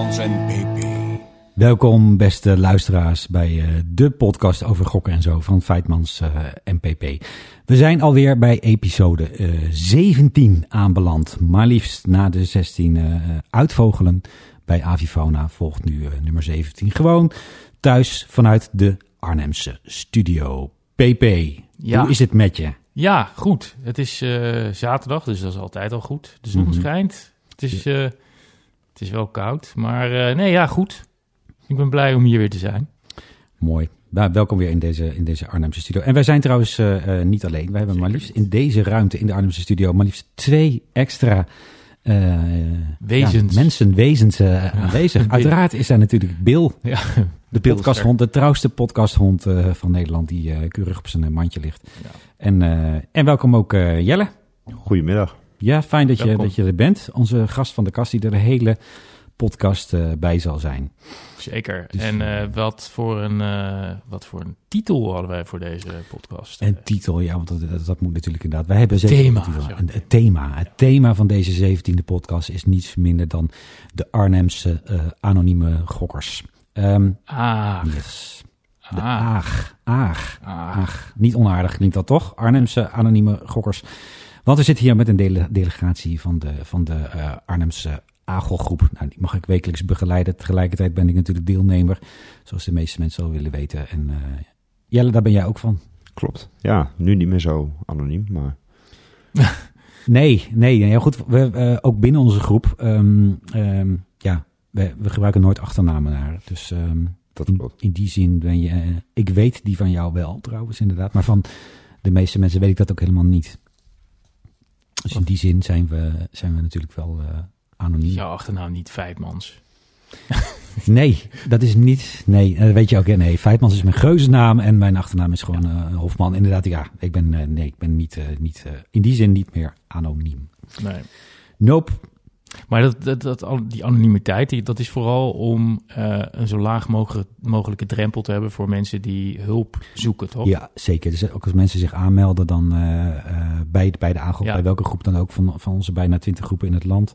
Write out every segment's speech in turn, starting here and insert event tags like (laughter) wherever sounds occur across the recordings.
En PP. Welkom, beste luisteraars, bij uh, de podcast over gokken en zo van Feitmans uh, en PP. We zijn alweer bij episode uh, 17 aanbeland. Maar liefst na de 16 uitvogelen bij Avifona volgt nu nummer 17. Gewoon thuis vanuit de Arnhemse studio. PP, Ja. hoe is het met je? Ja, goed. Het is eh, zaterdag, dus dat is altijd al goed. De zon Mhm. schijnt. Het is, eh, het is wel koud, maar eh, nee, ja, goed. Ik ben blij om hier weer te zijn. Mooi. Nou, welkom weer in deze, in deze Arnhemse studio. En wij zijn trouwens eh, eh, niet alleen. Wij hebben maar liefst in deze ruimte, in de Arnhemse studio, maar liefst twee extra eh, Wezens. ja, mensen, wezens aanwezig. (laughs) Uiteraard is daar natuurlijk Bill, (laughs) Ja, de podcasthond, de trouwste podcasthond eh, van Nederland, die eh, keurig op zijn mandje ligt. Ja. En, eh, en welkom ook eh, Jelle. Goedemiddag. Ja, fijn dat je, dat je er bent. Onze gast van de kast die er de hele podcast eh, bij zal zijn. zeker. Dus, en eh, wat, voor een, eh, wat voor een titel hadden wij voor deze podcast? Een titel, ja, want dat, dat, dat moet natuurlijk inderdaad. Wij hebben zeker Thema, een titel. Een- Het thema. Het thema van deze zeventiende podcast is niets minder dan de Arnhemse eh, anonieme gokkers. Ah, yes. De Aag. Aag. ah. Aag. Niet onaardig klinkt dat toch? Arnhemse anonieme gokkers. Want we zitten hier met een dele- delegatie van de, van de eh, Arnhemse Agelgroep. Nou, die mag ik wekelijks begeleiden. Tegelijkertijd ben ik natuurlijk deelnemer, zoals de meeste mensen al willen weten. En eh, Jelle, daar ben jij ook van. Klopt. Ja, nu niet meer zo anoniem, maar (laughs) Nee, nee. Heel goed. We, eh, ook binnen onze groep, ehm, ehm, ja, we, we gebruiken nooit achternamen naar. Dus ehm, dat in, klopt. in die zin ben je, ik weet die van jou wel trouwens inderdaad, maar van de meeste mensen weet ik dat ook helemaal niet. Dus in die zin zijn we, zijn we natuurlijk wel eh, anoniem. Jouw achternaam niet Feitmans. (laughs) Nee, dat is niet. Nee, dat weet je ook. Nee, Feitmans is mijn geuzennaam en mijn achternaam is gewoon eh, Hofman. Inderdaad, ja. Ik ben, eh, nee, ik ben niet, eh, niet eh, in die zin niet meer anoniem. Nee. Nope. Maar dat, dat, dat, die anonimiteit, die, dat is vooral om eh, een zo laag mogelijk, mogelijke drempel te hebben voor mensen die hulp zoeken, toch? Ja, zeker. Dus ook als mensen zich aanmelden dan eh, eh, bij, bij de aangroep, Ja. bij welke groep dan ook van, van onze bijna twintig groepen in het land,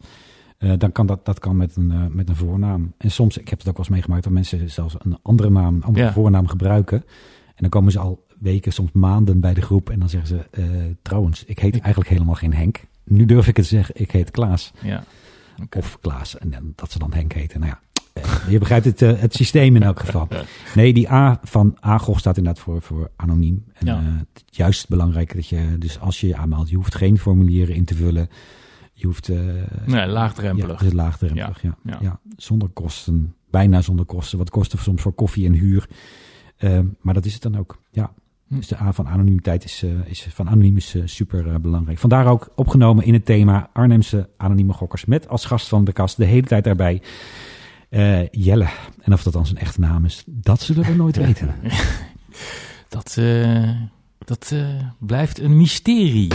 dan kan dat, dat kan met een, met een voornaam. En soms, ik heb het ook wel eens meegemaakt, dat mensen zelfs een andere naam, een andere Ja. voornaam gebruiken. En dan komen ze al weken, soms maanden bij de groep en dan zeggen ze, trouwens, ik heet eigenlijk helemaal geen Henk. Nu durf ik het te zeggen, ik heet Klaas. Ja. Of Klaas. En dan, dat ze dan Henk heten. Nou ja, eh, je begrijpt het, eh, het systeem in elk geval. Nee, die A van AGOG staat inderdaad voor, voor anoniem. En Ja. het is juist belangrijk dat je, dus als je je aanmeldt, je hoeft geen formulieren in te vullen. Je hoeft... Nee, ja, laagdrempelig. het is laagdrempelig, ja. Ja. Ja. zonder kosten. Bijna zonder kosten. Wat kosten soms voor koffie en huur. Maar dat is het dan ook, ja. Dus de A van anonimiteit is, eh, is van anoniem is eh, super eh, belangrijk. Vandaar ook opgenomen in het thema Arnhemse anonieme gokkers. Met als gast van de kast de hele tijd daarbij Jelle. En of dat dan zijn echte naam is, dat zullen we (laughs) nooit weten. (laughs) Dat, dat blijft een mysterie.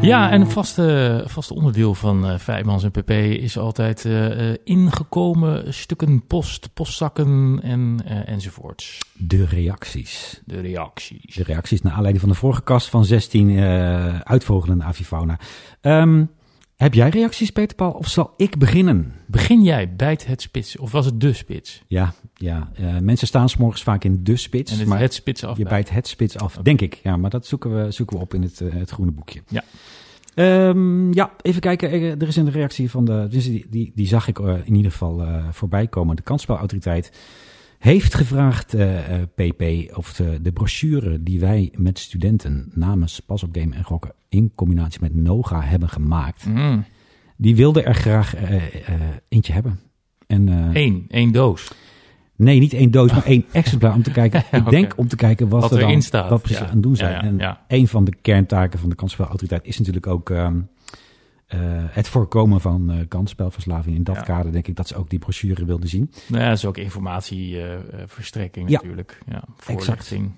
Ja, en een vaste, vaste onderdeel van eh Vijfmans en PP is altijd eh, eh, ingekomen stukken post, postzakken en, eh, enzovoorts. De reacties. De reacties. De reacties naar aanleiding van de vorige kast van 16 eh uitvogelende avifauna. Ehm, heb jij reacties, Peter Paul? Of zal ik beginnen? Begin jij bijt het spits, of was het de spits? Ja, ja eh, mensen staan s'morgens vaak in de spits. En het, maar het spits af. je bijt het spits af, denk ik. Ja, maar dat zoeken we, zoeken we op in het, eh, het groene boekje. Ja. Ehm, ja, even kijken. Eh, Er is een reactie van de. dus Die, die, die zag ik in ieder geval voorbij komen. De kansspelautoriteit heeft gevraagd, PP, of de, de brochure die wij met studenten namens Pas op Game en Gokken in combinatie met Noga hebben gemaakt. Mm, Die wilde er graag eentje hebben. En, Eén, één doos. Nee, niet één doos, maar (laughs) één exemplaar om te kijken. Ik denk om te kijken wat, Wat er erin dan, staat. Wat precies Ja. aan het doen zijn. ja, en een van de kerntaken van de kansspelautoriteit is natuurlijk ook ehm, eh, het voorkomen van eh kansspelverslaving. In dat kader denk ik dat ze ook die brochure wilden zien. Nou ja, dat is ook informatieverstrekking Ja. natuurlijk. Ja, voorlichting.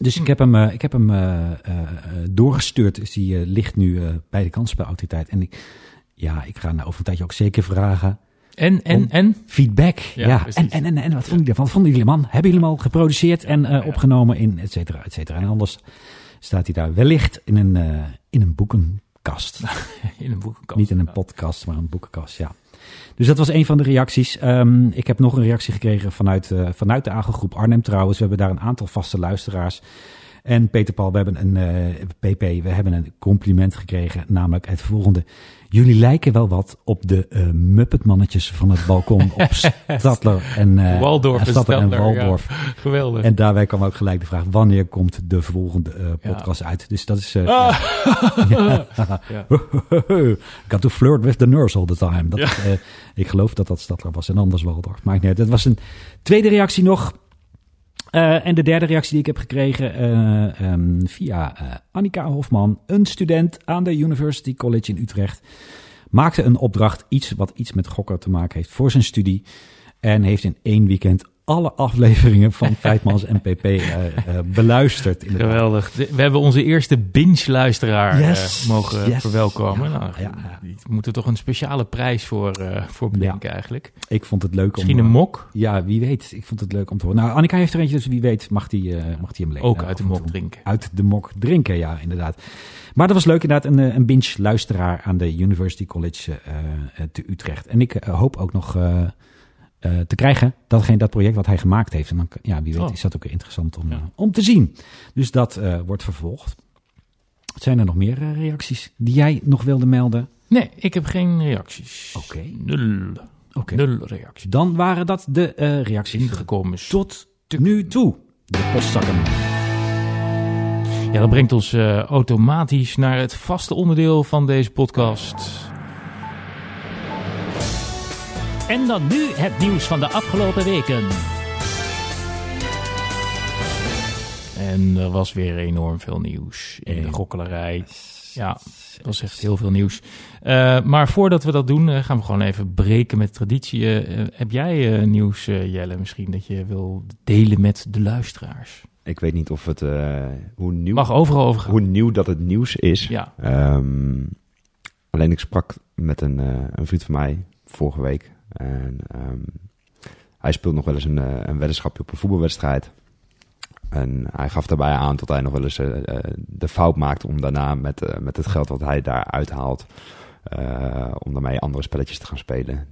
Dus ik heb hem, eh, ik heb hem eh, eh, eh, doorgestuurd. Dus die eh, ligt nu eh, bij de kansspelautoriteit. En ik, ja, ik ga nou over een tijdje ook zeker vragen. En, en, en? Feedback. Ja, Ja, En, en, en, en wat vonden jullie ervan? Vonden jullie ervan? Hebben jullie hem al geproduceerd en eh, opgenomen in et cetera, et cetera. En anders staat hij daar wellicht in een, eh, in een boekenkast. (laughs) In een boekenkast. Niet in een podcast, maar een boekenkast, ja. Dus dat was een van de reacties. Ehm, ik heb nog een reactie gekregen vanuit, eh, vanuit de Agelgroep Arnhem trouwens. We hebben daar een aantal vaste luisteraars. En Peter Paul, we hebben een PP, we hebben een compliment gekregen, namelijk het volgende. Jullie lijken wel wat op de eh Muppetmannetjes van het balkon (laughs) op Stadler en, eh, Waldorf en Stadler en Stadler, ja. Waldorf. Geweldig. En daarbij kwam ook gelijk de vraag, wanneer komt de volgende eh, Ja. podcast uit? Dus dat is... eh, Ah. ja. (laughs) (laughs) Got to flirt with the nurse all the time. Dat, ik geloof dat dat Stadler was en anders Waldorf. Niet uit. Dat was een tweede reactie nog. Eh, en de derde reactie die ik heb gekregen eh, ehm, via eh, Annika Hofman, een student aan de University College in Utrecht, maakte een opdracht, iets wat iets met gokken te maken heeft voor zijn studie. En heeft in één weekend alle afleveringen van (laughs) Feitmans en PP eh, eh, beluisterd. inderdaad. Geweldig. We hebben onze eerste binge-luisteraar Yes, eh, mogen yes. verwelkomen. Ja, nou, ja, ja. Die moeten toch een speciale prijs voor, voor bedenken eigenlijk. Ik vond het leuk Misschien om... een mok, Ja, wie weet. Ik vond het leuk om te horen. Nou, Annika heeft er eentje, dus wie weet mag die, mag die hem lenen. ook uit de mok drinken. Uit de mok drinken, ja, inderdaad. Maar dat was leuk, inderdaad. Een, een binge-luisteraar aan de University College te Utrecht. En ik hoop ook nog eh, te krijgen datgene, dat project wat hij gemaakt heeft. En dan, ja, wie weet Oh. is dat ook interessant om, Ja. eh, om te zien. Dus dat eh, wordt vervolgd. Zijn er nog meer reacties die jij nog wilde melden? Nee, ik heb geen reacties. Oké. Nul. Oké. Nul reacties. Dan waren dat de reacties Ingekomen. tot nu toe. De postzakken. Ja, dat brengt ons automatisch naar het vaste onderdeel van deze podcast. En dan nu het nieuws van de afgelopen weken. En er was weer enorm veel nieuws in de gokkelerij. Ja, dat was echt heel veel nieuws. Eh, maar voordat we dat doen, eh, gaan we gewoon even breken met traditie. Eh, heb jij nieuws, Jelle, misschien dat je wil delen met de luisteraars? Ik weet niet of het, eh, hoe, nieuw, Mag overal over gaan. hoe nieuw dat het nieuws is. Ja, Ehm, alleen ik sprak met een, een vriend van mij vorige week. En ehm, hij speelt nog wel eens een, eh, een weddenschapje op een voetbalwedstrijd. En hij gaf daarbij aan dat hij nog wel eens eh, eh, de fout maakt om daarna met, met het geld wat hij daar uithaalt, eh, om daarmee andere spelletjes te gaan spelen.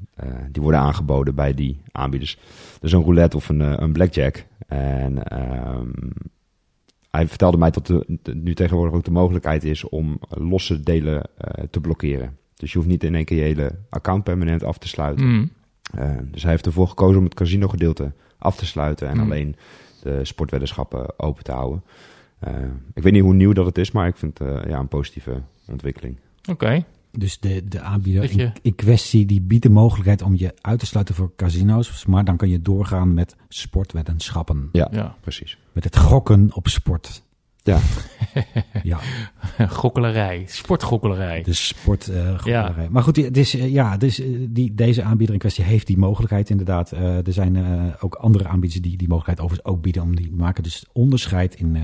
Die worden aangeboden bij die aanbieders. Dus een roulette of een, een blackjack. En ehm, hij vertelde mij dat er nu tegenwoordig ook de mogelijkheid is om losse delen te blokkeren. Dus je hoeft niet in één keer je hele account permanent af te sluiten. Mm. Eh, dus hij heeft ervoor gekozen om het casino gedeelte af te sluiten en Mm. alleen de sportweddenschappen open te houden. Eh, ik weet niet hoe nieuw dat het is, maar ik vind het eh, ja, een positieve ontwikkeling. oké. Dus de, de aanbieder je- in, in kwestie die biedt de mogelijkheid om je uit te sluiten voor casino's. Maar dan kan je doorgaan met sportweddenschappen. Ja, Ja. precies. Met het gokken op sport. Ja. (laughs) Ja, Gokkelerij, sportgokkelerij. de sport. eh, gokkerij. Maar goed, het is, eh, ja, dus, die, deze aanbieder in kwestie heeft die mogelijkheid inderdaad. Eh, er zijn eh, ook andere aanbieders die die mogelijkheid overigens ook bieden. Om die maken dus onderscheid in eh,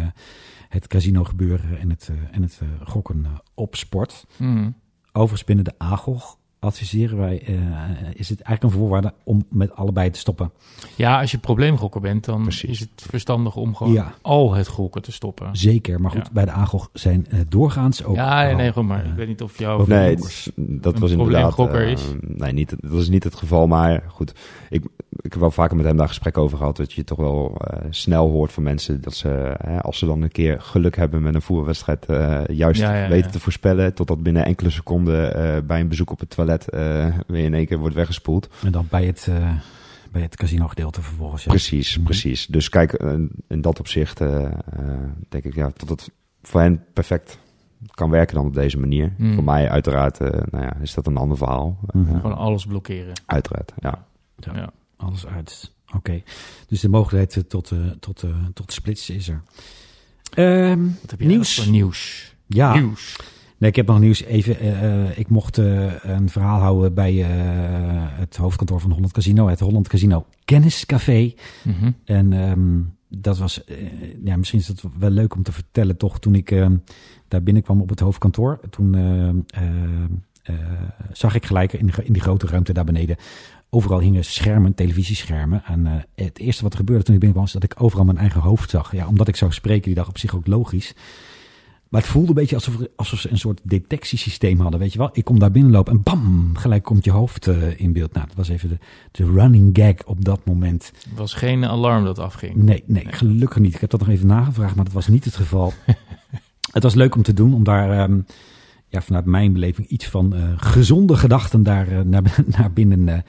het casino gebeuren en het, eh, en het gokken op sport. Mm. Overigens binnen de AGOG adviseren wij, eh, is het eigenlijk een voorwaarde om met allebei te stoppen. Ja, als je probleemgokker bent, dan Precies. is het verstandig om gewoon Ja. al het gokken te stoppen. Zeker, maar goed, Ja. bij de AGOG zijn eh, doorgaans ook... ja, al, nee, goed, maar eh, ik weet niet of jouw... Nee, het dat Een was inderdaad... probleemgokker eh, is. nee, niet, dat is niet het geval, maar goed. Ik, ik heb wel vaker met hem daar gesprek over gehad. Dat je toch wel eh, snel hoort van mensen dat ze, hè, als ze dan een keer geluk hebben met een voetbalwedstrijd, eh, juist Ja, ja, weten ja. te voorspellen. Totdat binnen enkele seconden eh, bij een bezoek op het toilet eh, weer in één keer wordt weggespoeld. En dan bij het, eh, bij het casino gedeelte vervolgens. Ja. Precies, Mhm. precies. Dus kijk, eh, in dat opzicht denk ik ja, dat het voor hen perfect kan werken dan op deze manier. Mm. Voor mij uiteraard eh, nou ja, is dat een ander verhaal. Mhm. Gewoon alles blokkeren. uiteraard, ja. Ja. Ja. Alles uit. Oké. Dus de mogelijkheid tot, eh, tot, eh, tot splitsen is er. Ehm, Wat heb je Nieuws. nieuws? ja, Nieuws. Nee, ik heb nog nieuws. Even, eh, eh, ik mocht eh, een verhaal houden bij het hoofdkantoor van Holland Casino. Het Holland Casino Kenniscafé. Mhm. En ehm, dat was, ja, misschien is het wel leuk om te vertellen toch. Toen ik ehm, daar binnenkwam op het hoofdkantoor, toen zag ik gelijk in, in die grote ruimte daar beneden. Overal hingen schermen, televisieschermen. En het eerste wat er gebeurde toen ik binnenkwam, was dat ik overal mijn eigen hoofd zag. Ja, omdat ik zou spreken die dag op zich ook logisch. Maar het voelde een beetje alsof, alsof ze een soort detectiesysteem hadden. Weet je wel, ik kom daar binnenlopen en bam, gelijk komt je hoofd uh, in beeld. Nou, dat was even de, de running gag op dat moment. Het was geen alarm dat afging. Nee, nee, gelukkig niet. Ik heb dat nog even nagevraagd, maar dat was niet het geval. (laughs) het was leuk om te doen, om daar um, ja, vanuit mijn beleving iets van uh, gezonde gedachten daar uh, naar, (laughs) naar binnen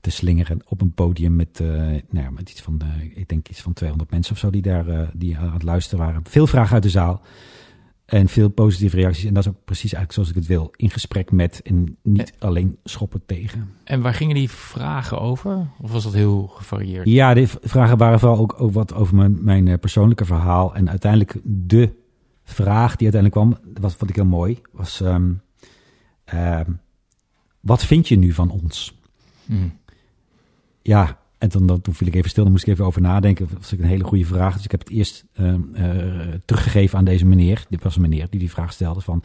te slingeren op een podium met, nou ja, met iets van, ik denk iets van 200 mensen of zo die daar die aan het luisteren waren. Veel vragen uit de zaal. En veel positieve reacties. En dat is ook precies eigenlijk zoals ik het wil. In gesprek met en niet alleen schoppen tegen. En waar gingen die vragen over? Of was dat heel gevarieerd? Ja, de vragen waren vooral ook, ook wat over mijn, mijn eh, persoonlijke verhaal. En uiteindelijk de vraag die uiteindelijk kwam, dat vond ik heel mooi, was... Um, uh, wat vind je nu van ons? Hmm. Ja, en dan, dan, toen viel ik even stil, dan moest ik even over nadenken. Dat was een hele goede vraag. Dus ik heb het eerst uh, uh, teruggegeven aan deze meneer. Dit was een meneer die die vraag stelde van...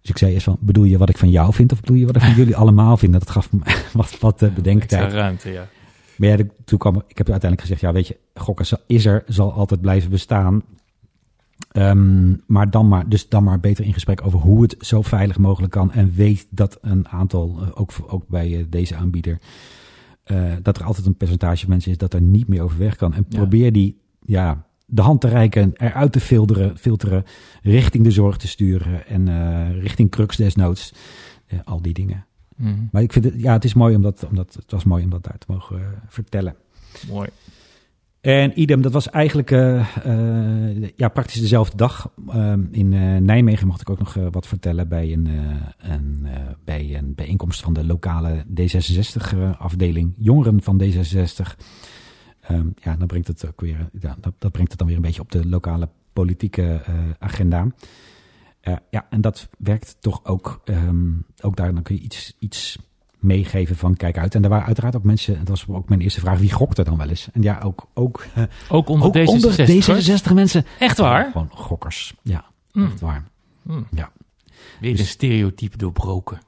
Dus ik zei eerst van, bedoel je wat ik van jou vind of bedoel je wat ik van jullie allemaal vind? Dat gaf me (laughs) wat, wat uh, bedenktijd. ruimte, ja. Maar ja, toen kwam, ik heb uiteindelijk gezegd, ja weet je, gokken is er, zal altijd blijven bestaan. Um, maar dan maar, dus dan maar beter in gesprek over hoe het zo veilig mogelijk kan. En weet dat een aantal, ook, ook bij deze aanbieder uh, dat er altijd een percentage mensen is dat er niet meer over weg kan. En probeer die ja, de hand te reiken, eruit te filteren, filteren richting de zorg te sturen en uh, richting crux desnoods. Uh, al die dingen. Mm. Maar ik vind het, ja, het is mooi omdat, omdat het was mooi om dat daar te mogen vertellen. Mooi. En idem, dat was eigenlijk uh, uh, ja, praktisch dezelfde dag. Uh, in Nijmegen mocht ik ook nog wat vertellen bij een, een bij een bijeenkomst van de lokale D66-afdeling. Jongeren van D66. Um, ja, dan brengt het dat, brengt het dan weer een beetje op de lokale politieke agenda. ja, en dat werkt toch ook. Um, ook daar dan kun je iets, iets meegeven van kijk uit. En er waren uiteraard ook mensen, dat was ook mijn eerste vraag, wie gokt er dan wel eens? En ja, ook, ook, ook onder, ook D66, onder D66 mensen. Echt waar? Gewoon gokkers, ja, mm. echt waar. Mm. Ja. Weer dus, een stereotype doorbroken.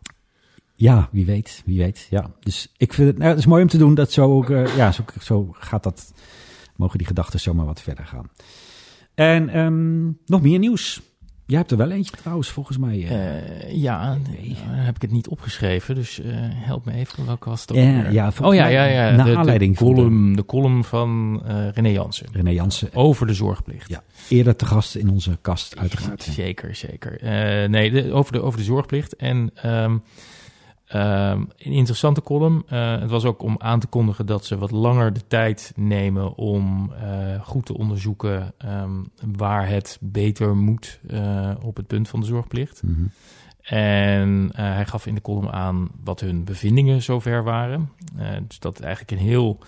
Ja, wie weet, wie weet. Ja, dus ik vind het, nou, het is mooi om te doen dat zo ook, uh, ja, zo, zo gaat dat, mogen die gedachten zomaar wat verder gaan. En um, nog meer nieuws. Jij hebt er wel eentje trouwens, volgens mij. Uh, ja, nee. heb ik het niet opgeschreven, dus uh, help me even. Welke was het ja, ja, Oh ja, ja, ja. Naar de, aanleiding de column, de... de column van uh, René Jansen. René Jansen. Over de zorgplicht. Ja, eerder te gast in onze kast, uiteraard. Zeker, zeker. nee, de, over, de, over de zorgplicht. En um, um, een interessante column. Uh, het was ook om aan te kondigen dat ze wat langer de tijd nemen om uh, goed te onderzoeken um, waar het beter moet uh, op het punt van de zorgplicht. Mm -hmm. En hij gaf in de column aan wat hun bevindingen zover waren. dus dat het eigenlijk een heel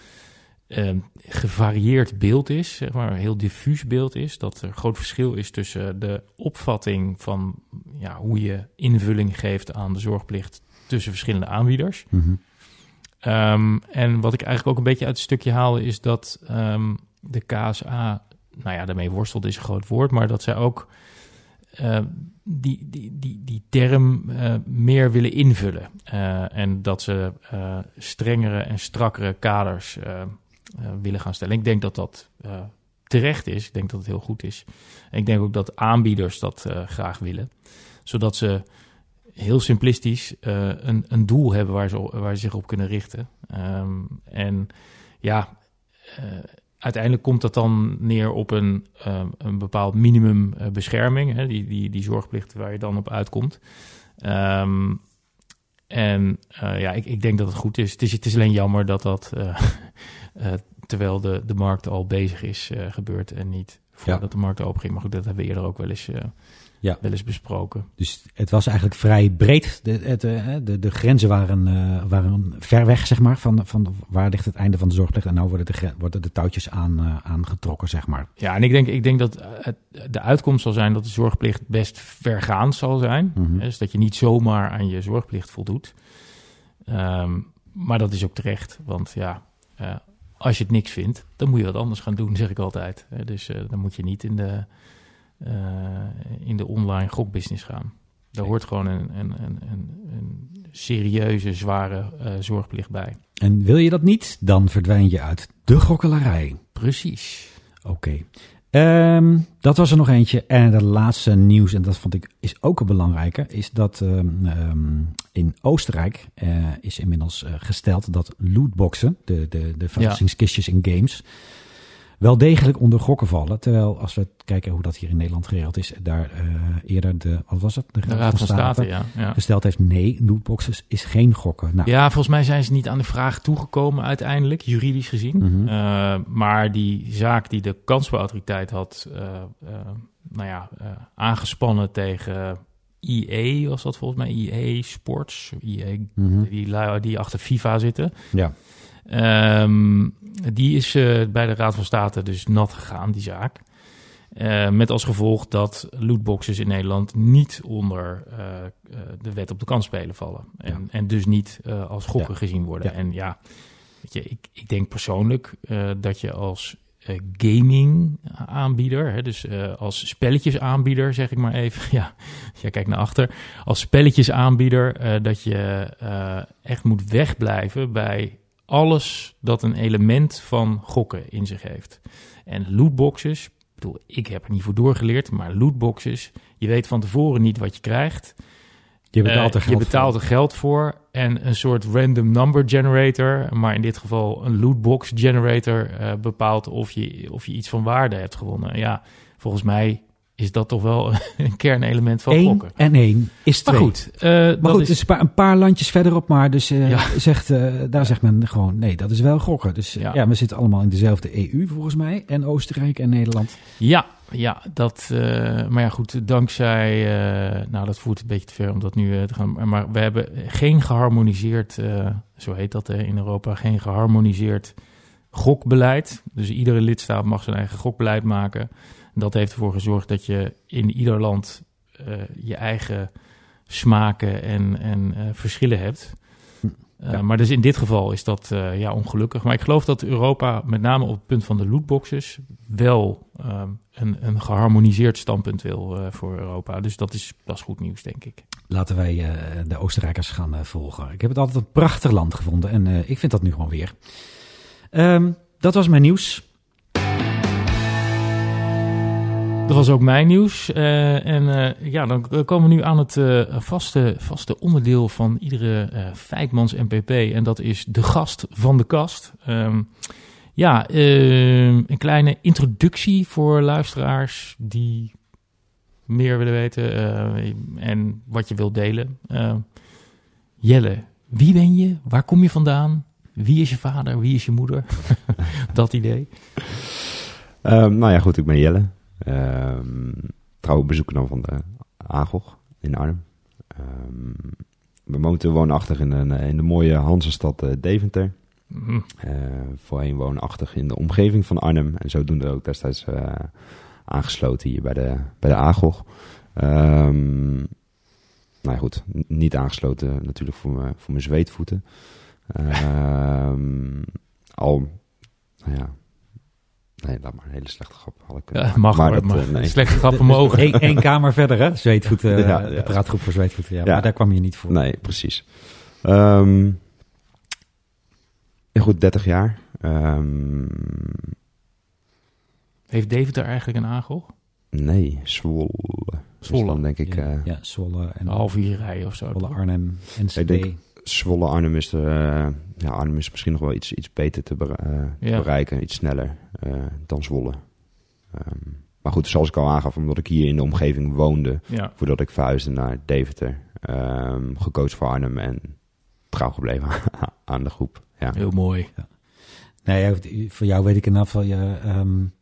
gevarieerd beeld is, zeg maar, een heel diffuus beeld is. Dat er groot verschil is tussen de opvatting van ja, hoe je invulling geeft aan de zorgplicht tussen verschillende aanbieders. Mm -hmm. um, en wat ik eigenlijk ook een beetje uit het stukje haalde, is dat um, de KSA, nou ja, daarmee worstelt is een groot woord, maar dat zij ook uh, die, die, die, die term uh, meer willen invullen. Uh, en dat ze strengere en strakkere kaders willen gaan stellen. Ik denk dat dat terecht is. Ik denk dat het heel goed is. En ik denk ook dat aanbieders dat graag willen. Zodat ze heel simplistisch uh, een, een doel hebben waar ze, waar ze zich op kunnen richten. Um, en ja, uh, uiteindelijk komt dat dan neer op een, uh, een bepaald minimum bescherming, hè, die, die, die zorgplicht waar je dan op uitkomt. Um, en ja, ik, ik denk dat het goed is. Het is, het is alleen jammer dat dat, (laughs) terwijl de, de markt al bezig is, gebeurt en niet voordat ja. de markt open ging. Maar goed, dat hebben we eerder ook wel eens ja. wel eens besproken. Dus het was eigenlijk vrij breed. De, het, de, de grenzen waren, uh, waren ver weg, zeg maar, van, van waar ligt het einde van de zorgplicht. En nu worden de, worden de touwtjes aan, uh, aangetrokken, zeg maar. Ja, en ik denk, ik denk dat het, de uitkomst zal zijn dat de zorgplicht best vergaand zal zijn. Mm -hmm. Dus dat je niet zomaar aan je zorgplicht voldoet. Um, maar dat is ook terecht, want ja... Uh, als je het niks vindt, dan moet je wat anders gaan doen, zeg ik altijd. Dus dan moet je niet in de in de online gokbusiness gaan. Daar hoort gewoon een, een, een, een serieuze, zware uh, zorgplicht bij. En wil je dat niet, dan verdwijn je uit de gokkelarij. Precies. Oké. Okay. Ehm, dat was er nog eentje. En de laatste nieuws, en dat vond ik is ook een belangrijke, is dat ehm, ehm, in Oostenrijk uh, is inmiddels uh, gesteld dat lootboxen, de, de, de verrassingskistjes in games, wel degelijk onder gokken vallen. Terwijl als we kijken hoe dat hier in Nederland geregeld is, daar uh, eerder de, wat was het? De Raad, van, State, ja, ja. gesteld heeft, nee, lootboxes is geen gokken. Nou, ja, volgens mij zijn ze niet aan de vraag toegekomen uiteindelijk, juridisch gezien. Mhm. Uh, maar die zaak die de kansspelautoriteit had, uh, nou ja, aangespannen tegen EA, was dat volgens mij, EA Sports, EA, Mhm. die, die achter FIFA zitten. Ja. Ehm, die is uh, bij de Raad van State dus nat gegaan, die zaak. Uh, met als gevolg dat lootboxes in Nederland niet onder uh, de wet op de kansspelen vallen. En, Ja. en dus niet als gokken Ja. gezien worden. Ja. En ja, weet je, ik, ik denk persoonlijk dat je als gaming aanbieder, hè, dus als spelletjes aanbieder, zeg ik maar even. (laughs) Ja, jij kijkt naar achter. Als spelletjes aanbieder, dat je echt moet wegblijven bij alles dat een element van gokken in zich heeft. En lootboxes, ik bedoel, ik heb er niet voor doorgeleerd, maar lootboxes, je weet van tevoren niet wat je krijgt. Je betaalt er Uh, geld je betaalt voor. er geld voor en een soort random number generator, maar in dit geval een lootbox generator uh, bepaalt of je, of je iets van waarde hebt gewonnen. Ja, volgens mij is dat toch wel (laughs) een kernelement van Eén gokken. en één is twee. Maar goed, uh, Maar dat goed, is, een paar, landjes verderop, maar dus, uh, Ja. (laughs) zegt, uh, daar zegt men gewoon, nee, dat is wel gokken. Dus ja. Ja. we zitten allemaal in dezelfde EU volgens mij, en Oostenrijk en Nederland. Ja, ja, dat. eh, maar ja, goed, dankzij. eh, nou, dat voert een beetje te ver om dat nu eh, te gaan. Maar we hebben geen geharmoniseerd, eh, zo heet dat eh, in Europa, geen geharmoniseerd gokbeleid. Dus iedere lidstaat mag zijn eigen gokbeleid maken. Dat heeft ervoor gezorgd dat je in ieder land eh, je eigen smaken en, en eh, verschillen hebt. Uh, Ja. Maar dus in dit geval is dat ja, ongelukkig. Maar ik geloof dat Europa, met name op het punt van de lootboxes, wel um, een, een geharmoniseerd standpunt wil voor Europa. Dus dat is, dat is goed nieuws, denk ik. Laten wij de Oostenrijkers gaan volgen. Ik heb het altijd een prachtig land gevonden en ik vind dat nu gewoon weer. Um, dat was mijn nieuws. Dat was ook mijn nieuws. Uh, en uh, ja, dan komen we nu aan het uh, vaste, vaste onderdeel van iedere Feitmans MPP. En dat is de gast van de kast. Um, ja, een kleine introductie voor luisteraars die meer willen weten en wat je wilt delen. Jelle, wie ben je? Waar kom je vandaan? Wie is je vader? Wie is je moeder? (laughs) dat idee. Um, nou ja, goed, ik ben Jelle. Um, trouwe bezoeker dan van de Agog in Arnhem. Um, we momenteel woonachtig in, een, in de mooie Hansestad uh, Deventer. Mm. Uh, voorheen woonachtig in de omgeving van Arnhem. En zodoende ook destijds uh, aangesloten hier bij de, bij de Agog. Um, nou ja, goed, niet aangesloten natuurlijk voor, me, voor mijn zweetvoeten. (laughs) al, nou ja, Nee, laat maar een hele slechte grap. Had ik, ja, mag maar, dat, maar. Uh, nee. slechte grappen (laughs) mogen. Eén, één kamer verder, hè? Zweetvoeten, ja, ja, de praatgroep voor zweetvoeten. Ja, ja. Maar daar kwam je niet voor. Nee, precies. Um, goed, 30 jaar. Um, Heeft Deventer eigenlijk een agel? Nee, Zwolle. Zwolle, dan denk ik. Ja, uh, ja Zwolle en een half uur rijden of zo. Zwolle, Arnhem, NCD. Ik denk, Zwolle, Arnhem is, de, uh, ja, Arnhem is misschien nog wel iets, iets beter te, bere uh, ja. bereiken, iets sneller uh, dan Zwolle. Um, maar goed, zoals ik al aangaf, omdat ik hier in de omgeving woonde, ja. voordat ik verhuisde naar Deventer, um, gecoacht voor Arnhem en trouw gebleven (laughs) aan de groep. Ja. Heel mooi. Ja. Nee, voor jou weet ik in geval, je, um,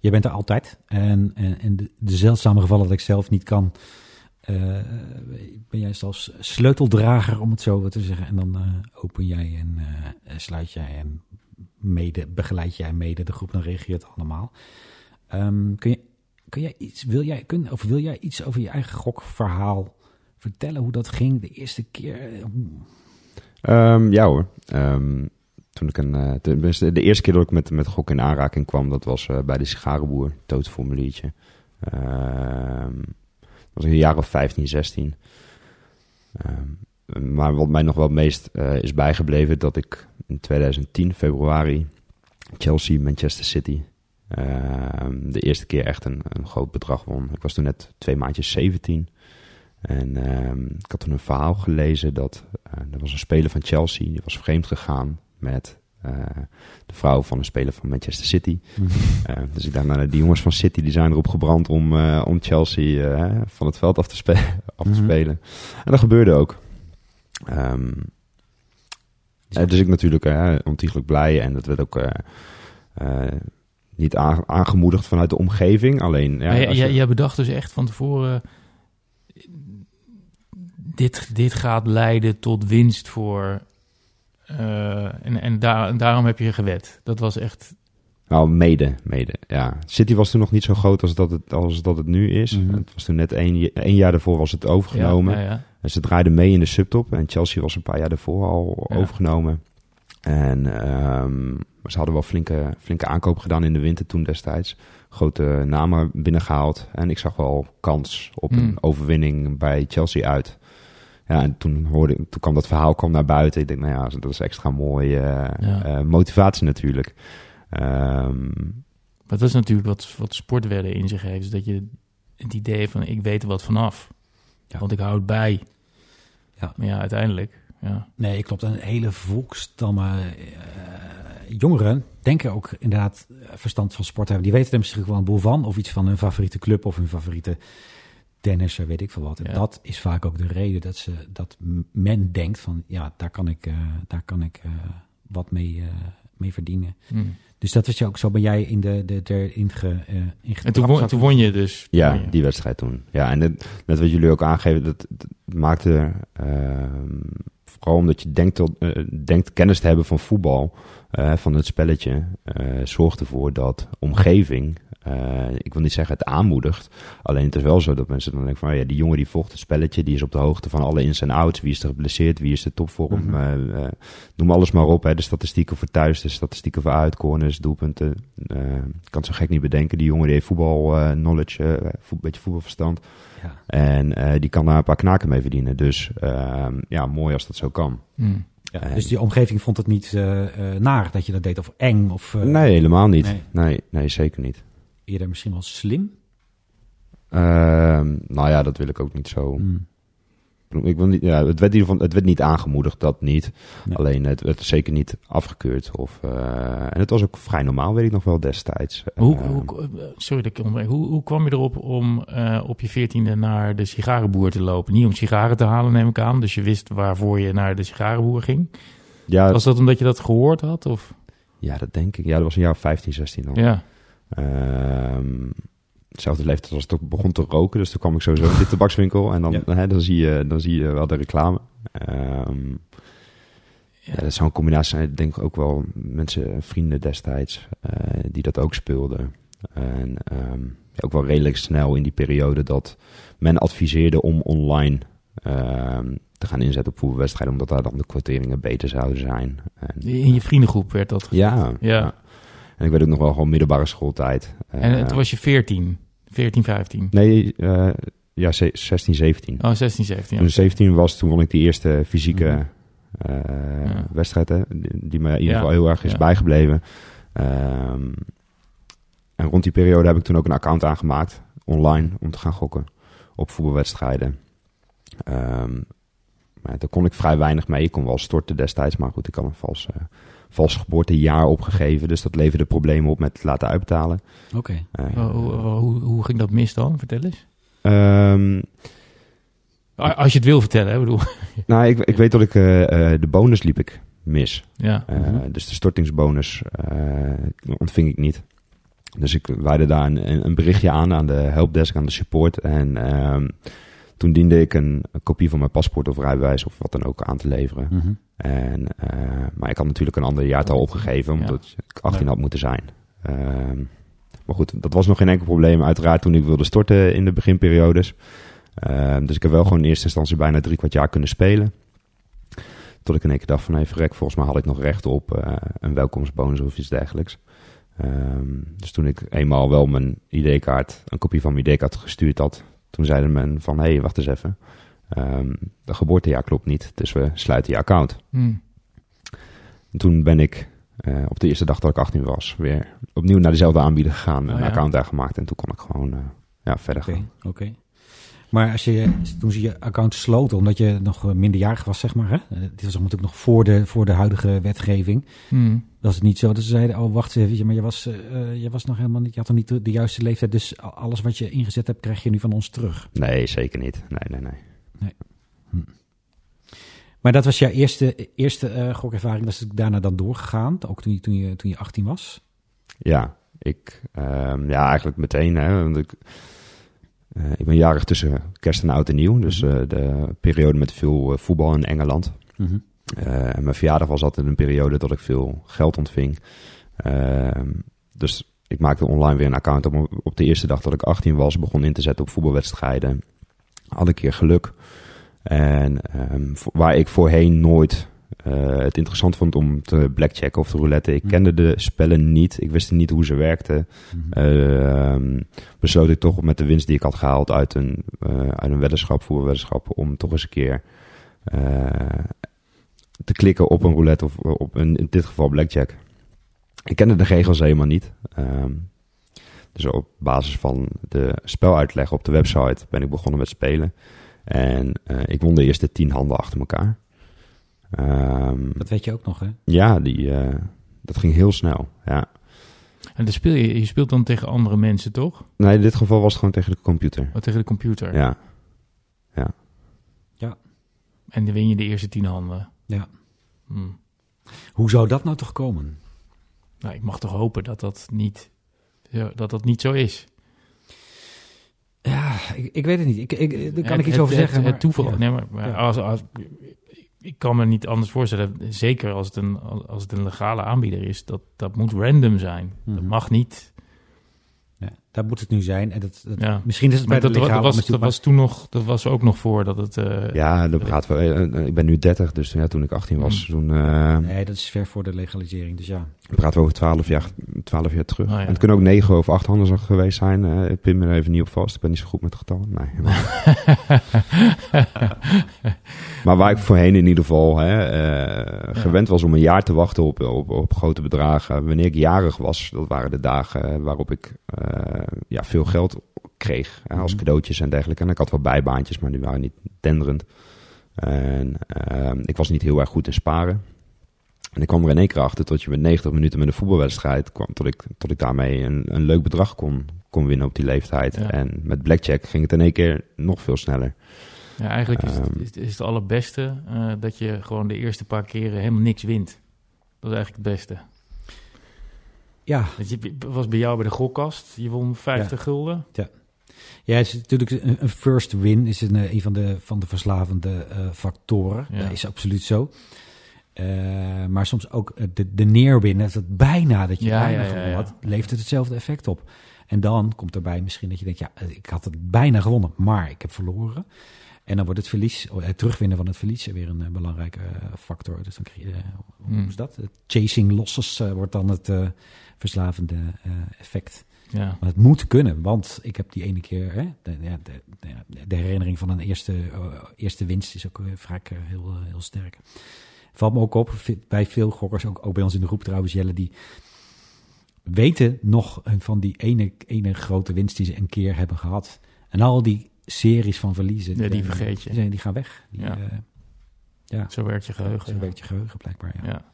je bent er altijd. En, en, en de, de zeldzame gevallen dat ik zelf niet kan, uh, ben jij zelfs sleuteldrager, om het zo te zeggen. En dan uh, open jij en uh, sluit jij en mede, begeleid jij mede de groep, dan reageert allemaal. Um, kun, je, kun jij iets, wil jij, kun, of wil jij iets over je eigen gokverhaal vertellen, hoe dat ging de eerste keer? Um, ja hoor. Um, toen ik een, de, eerste keer dat ik met, met gok in aanraking kwam, dat was bij de sigarenboer, tootformuliertje. Um, was een jaar of 15, 16. Um, maar wat mij nog wel het meest uh, is bijgebleven, dat ik in 2010, februari, Chelsea, Manchester City Ehm, de eerste keer echt een, een groot bedrag won. Ik was toen net twee maandjes 17. En ehm, ik had toen een verhaal gelezen dat uh, er was een speler van Chelsea, die was vreemd gegaan met de vrouw van een speler van Manchester City. Mm -hmm. uh, dus ik dacht, nou, die jongens van City die zijn erop gebrand om, om Chelsea van het veld af te, spe (laughs) af te mm -hmm. spelen. En dat gebeurde ook. Um, dus ik natuurlijk ontiegelijk blij en dat werd ook niet aangemoedigd vanuit de omgeving. Alleen, ja, ja, je... jij bedacht dus echt van tevoren dit, dit gaat leiden tot winst voor. Uh, en en, daar, en daarom heb je gewet. Dat was echt. Nou, mede, mede, ja. City was toen nog niet zo groot als dat het, als dat het nu is. Mm -hmm. Het was toen net één, één jaar daarvoor was het overgenomen. Ja, ja, ja. En ze draaiden mee in de subtop. En Chelsea was een paar jaar daarvoor al overgenomen. En um, ze hadden wel flinke, flinke aankoop gedaan in de winter toen destijds. Grote namen binnengehaald. En ik zag wel kans op mm. een overwinning bij Chelsea uit. Ja, en toen, hoorde, toen kwam dat verhaal kwam naar buiten. Ik denk, nou ja, dat is extra mooie uh, ja. uh, motivatie natuurlijk. Um, maar dat is natuurlijk wat, wat sportwedden in zich heeft. Is dat je het idee van, ik weet er wat vanaf. Ja. Want ik hou het bij. Ja. Maar ja, uiteindelijk... Ja. Nee, klopt. Een hele volkstammen uh, jongeren denken ook inderdaad verstand van sport hebben. Die weten er misschien wel een boel van. Of iets van hun favoriete club of hun favoriete tennisser, weet ik veel wat. En ja. dat is vaak ook de reden dat, ze, dat men denkt van... ja, daar kan ik, uh, daar kan ik uh, wat mee, uh, mee verdienen. Mm. Dus dat was je ook zo ben jij in de, de, de inge, in En toen won, toen won je dus. Ja, die wedstrijd toen. Ja, en net, net wat jullie ook aangeven, dat, dat maakte... ehm, vooral omdat je denkt, tot, denkt kennis te hebben van voetbal... van het spelletje, zorgt ervoor dat omgeving... Uh, ik wil niet zeggen het aanmoedigt. Alleen het is wel zo dat mensen dan denken van... ja, die jongen die volgt het spelletje... die is op de hoogte van alle ins en outs. Wie is er geblesseerd? Wie is de topvorm? Mm -hmm. uh, uh, noem alles maar op. Hè. De statistieken voor thuis, de statistieken voor uit, corners, doelpunten. ik kan het zo gek niet bedenken. Die jongen die heeft voetbal knowledge, een beetje voetbalverstand. Ja. En die kan daar een paar knaken mee verdienen. Dus ehm, ja, mooi als dat zo kan. Mm. Ja, dus die omgeving vond het niet naar dat je dat deed? Of eng? Of, nee, helemaal niet. Nee. nee, nee, zeker niet eerder misschien wel slim? Uh, nou ja, dat wil ik ook niet zo. Hmm. Ik wil niet, ja, het, werd in het werd niet aangemoedigd, dat niet. Nee. Alleen het werd zeker niet afgekeurd. Of, uh, en het was ook vrij normaal, weet ik nog wel destijds. Hoe, uh, hoe, sorry dat ik hoe, hoe kwam je erop om uh, op je veertiende naar de sigarenboer te lopen? Niet om sigaren te halen, neem ik aan. Dus je wist waarvoor je naar de sigarenboer ging. Ja, was dat omdat je dat gehoord had? Of? Ja, dat denk ik. Ja, dat was een jaar 15, 16 al. Ja. Um, hetzelfde leeftijd als ik begon te roken. Dus toen kwam ik sowieso in de tabakswinkel. En dan, ja. hè, dan, zie je, dan zie je wel de reclame. Um, ja. ja. dat zou een combinatie zijn. Ik denk ook wel mensen, vrienden destijds, uh, die dat ook speelden. En um, ja, ook wel redelijk snel in die periode dat men adviseerde om online um, te gaan inzetten op voetbalwedstrijden. Omdat daar dan de kwarteringen beter zouden zijn. En, in je vriendengroep werd dat? Ja. ja. En ik weet ook nog wel gewoon middelbare schooltijd. En uh, toen was je 14, 14, 15? Nee, uh, ja, 16, 17. Oh, 16, 17. Toen 17 was, toen won ik die eerste fysieke mm -hmm. uh, ja. wedstrijd, hè, die, me in ieder geval ja. heel erg is ja. bijgebleven. Um, en rond die periode heb ik toen ook een account aangemaakt, online, om te gaan gokken op voetbalwedstrijden. Um, maar daar kon ik vrij weinig mee. Ik kon wel storten destijds, maar goed, ik kan een vals vals geboortejaar opgegeven. Dus dat leverde problemen op met het laten uitbetalen. Oké. Okay. Uh, hoe, hoe, hoe, ging dat mis dan? Vertel eens. Um, Als je het wil vertellen, hè? Bedoel. (laughs) Nou, ik, ik weet dat ik uh, de bonus liep ik mis. Ja. Uh, mm-hmm. Dus de stortingsbonus ontving ik niet. Dus ik waarde daar een, een, berichtje aan aan de helpdesk, aan de support. En um, toen diende ik een, een, kopie van mijn paspoort of rijbewijs of wat dan ook aan te leveren. Mm-hmm. En, uh, maar ik had natuurlijk een ander jaartal opgegeven, omdat ja. ik 18 had moeten zijn. Uh, maar goed, dat was nog geen enkel probleem. Uiteraard toen ik wilde storten in de beginperiodes. Uh, dus ik heb wel gewoon in eerste instantie bijna drie kwart jaar kunnen spelen. Tot ik in één keer dacht van, hey, verrek, volgens mij had ik nog recht op uh, een welkomstbonus of iets dergelijks. Um, dus toen ik eenmaal wel mijn ID-kaart, een kopie van mijn ID-kaart gestuurd had, toen zeiden men van, hé, hey, wacht eens even. Um, de geboortejaar klopt niet, dus we sluiten je account. Hmm. En toen ben ik eh, op de eerste dag dat ik 18 was, weer opnieuw naar dezelfde aanbieder gegaan. Oh, een ja. account daar gemaakt. En toen kon ik gewoon eh, ja, verder Oké, gaan. oké. Maar als je, toen ze je account sloten, omdat je nog eh, minderjarig was, zeg maar. Hè? Eh, Dit was natuurlijk nog voor de, voor de huidige wetgeving. Hmm. Was het niet zo dat ze zeiden, oh wacht eens even, maar je was, eh, je was nog helemaal niet, je had nog niet de, de juiste leeftijd. Dus alles wat je ingezet hebt, krijg je nu van ons terug. Nee, zeker niet. Nee, nee, nee. Maar dat was jouw eerste, eerste eh gokervaring. Was het daarna dan doorgegaan? Ook toen je, toen je, toen je 18 was? Ja, ik, ehm, ja, eigenlijk meteen. Hè, want ik, eh, ik ben jarig tussen kerst en oud en nieuw. Dus Mhm. eh, de periode met veel eh, voetbal in Engeland. Eh, en mijn verjaardag was altijd een periode dat ik veel geld ontving. Ehm, dus ik maakte online weer een account op, op de eerste dag dat ik 18 was. Begon in te zetten op voetbalwedstrijden. Had een keer geluk. En ehm, waar ik voorheen nooit eh, het interessant vond om te blackjacken of te roulette. Ik Hmm. kende de spellen niet. Ik wist niet hoe ze werkten. Mhm. Ehm, besloot ik toch met de winst die ik had gehaald uit een, eh, uit een weddenschap, voetbalweddenschap, om toch eens een keer eh, te klikken op een roulette of op een, in dit geval blackjack. Ik kende de regels helemaal niet. Ehm, dus op basis van de speluitleg op de website ben ik begonnen met spelen. En ik won de eerste tien handen achter elkaar. Ehm, Dat weet je ook nog, hè? ja, die, eh, dat ging heel snel. Ja. En dan speel je, je speelt dan tegen andere mensen, toch? Nee, in dit geval was het gewoon tegen de computer. Of tegen de computer. Ja. En dan win je de eerste tien handen. Ja. Hmm. Hoe zou dat nou toch komen? Nou, ik mag toch hopen dat dat niet, ja, dat dat niet zo is. Ja, ik, ik weet het niet. Ik, ik, daar kan Het- ik iets het- over het- zeggen. Het, maar- toeval. ja. Nee, maar, maar Ja. als, als, ik kan me niet anders voorstellen. Zeker als het een, als het een legale aanbieder is. Dat, dat moet random zijn. Dat Mhm. mag niet. Ja, daar moet het nu zijn. En dat, dat, Ja. Misschien is het Maar bij dat, was, dat was toen nog, dat was ook nog voor dat het. eh, Ja, dat praat wel. eh, eh, Ik ben nu 30, dus ja, toen ik 18 was, Mm. toen eh Nee, dat is ver voor de legalisering. Dus ja. praten we over 12 jaar, 12 jaar terug. Oh, ja. En het kunnen ook 9 of 8 handen geweest zijn. eh, ik pin me er even niet op vast. Ik ben niet zo goed met getallen. Nee. (laughs) maar waar ik voorheen in ieder geval hè, eh, gewend was om een jaar te wachten op, op, op grote bedragen. Wanneer ik jarig was, dat waren de dagen waarop ik eh, ja, veel geld kreeg. Hè, als Mhm. cadeautjes en dergelijke. En ik had wel bijbaantjes, maar die waren niet denderend. En eh, ik was niet heel erg goed in sparen. En ik kwam er in één keer achter tot je met 90 minuten met een voetbalwedstrijd kwam. Tot ik, tot ik daarmee een, een leuk bedrag kon, kon winnen op die leeftijd. Ja. En met blackjack ging het in één keer nog veel sneller. ja, eigenlijk is, het, Ehm. is, is het allerbeste eh, dat je gewoon de eerste paar keren helemaal niks wint. Dat is eigenlijk het beste. Ja, Want je, was bij jou bij de gokkast. Je won 50 gulden. ja, het is natuurlijk een, first win is een, eh, een van de, van de verslavende eh, factoren. Ja. Dat is absoluut zo. Eh, maar soms ook de, de neerwin, dat het bijna dat je Ja, bijna ja, ja, gewonnen ja. had, levert het hetzelfde effect op. En dan komt erbij misschien dat je denkt, ja, ik had het bijna gewonnen, maar ik heb verloren. En dan wordt het verlies, oh, het terugwinnen van het verlies weer een belangrijke factor. Dus dan krijg je, hoe Hmm. is dat? Het chasing losses wordt dan het verslavende eh, effect. Ja. Maar het moet kunnen, want ik heb die ene keer, hè, de, de, de, de herinnering van een eerste, eh, eerste winst is ook eh, vaak heel, heel sterk. Valt me ook op, bij veel gokkers, ook, ook bij ons in de groep trouwens, Jelle, die weten nog van die ene, ene grote winst die ze een keer hebben gehad. En al die series van verliezen, Ja, die vergeet je. Die, die gaan weg. Die, Ja. ja, Zo werkt je geheugen. zo ja. werkt je geheugen blijkbaar. Ja.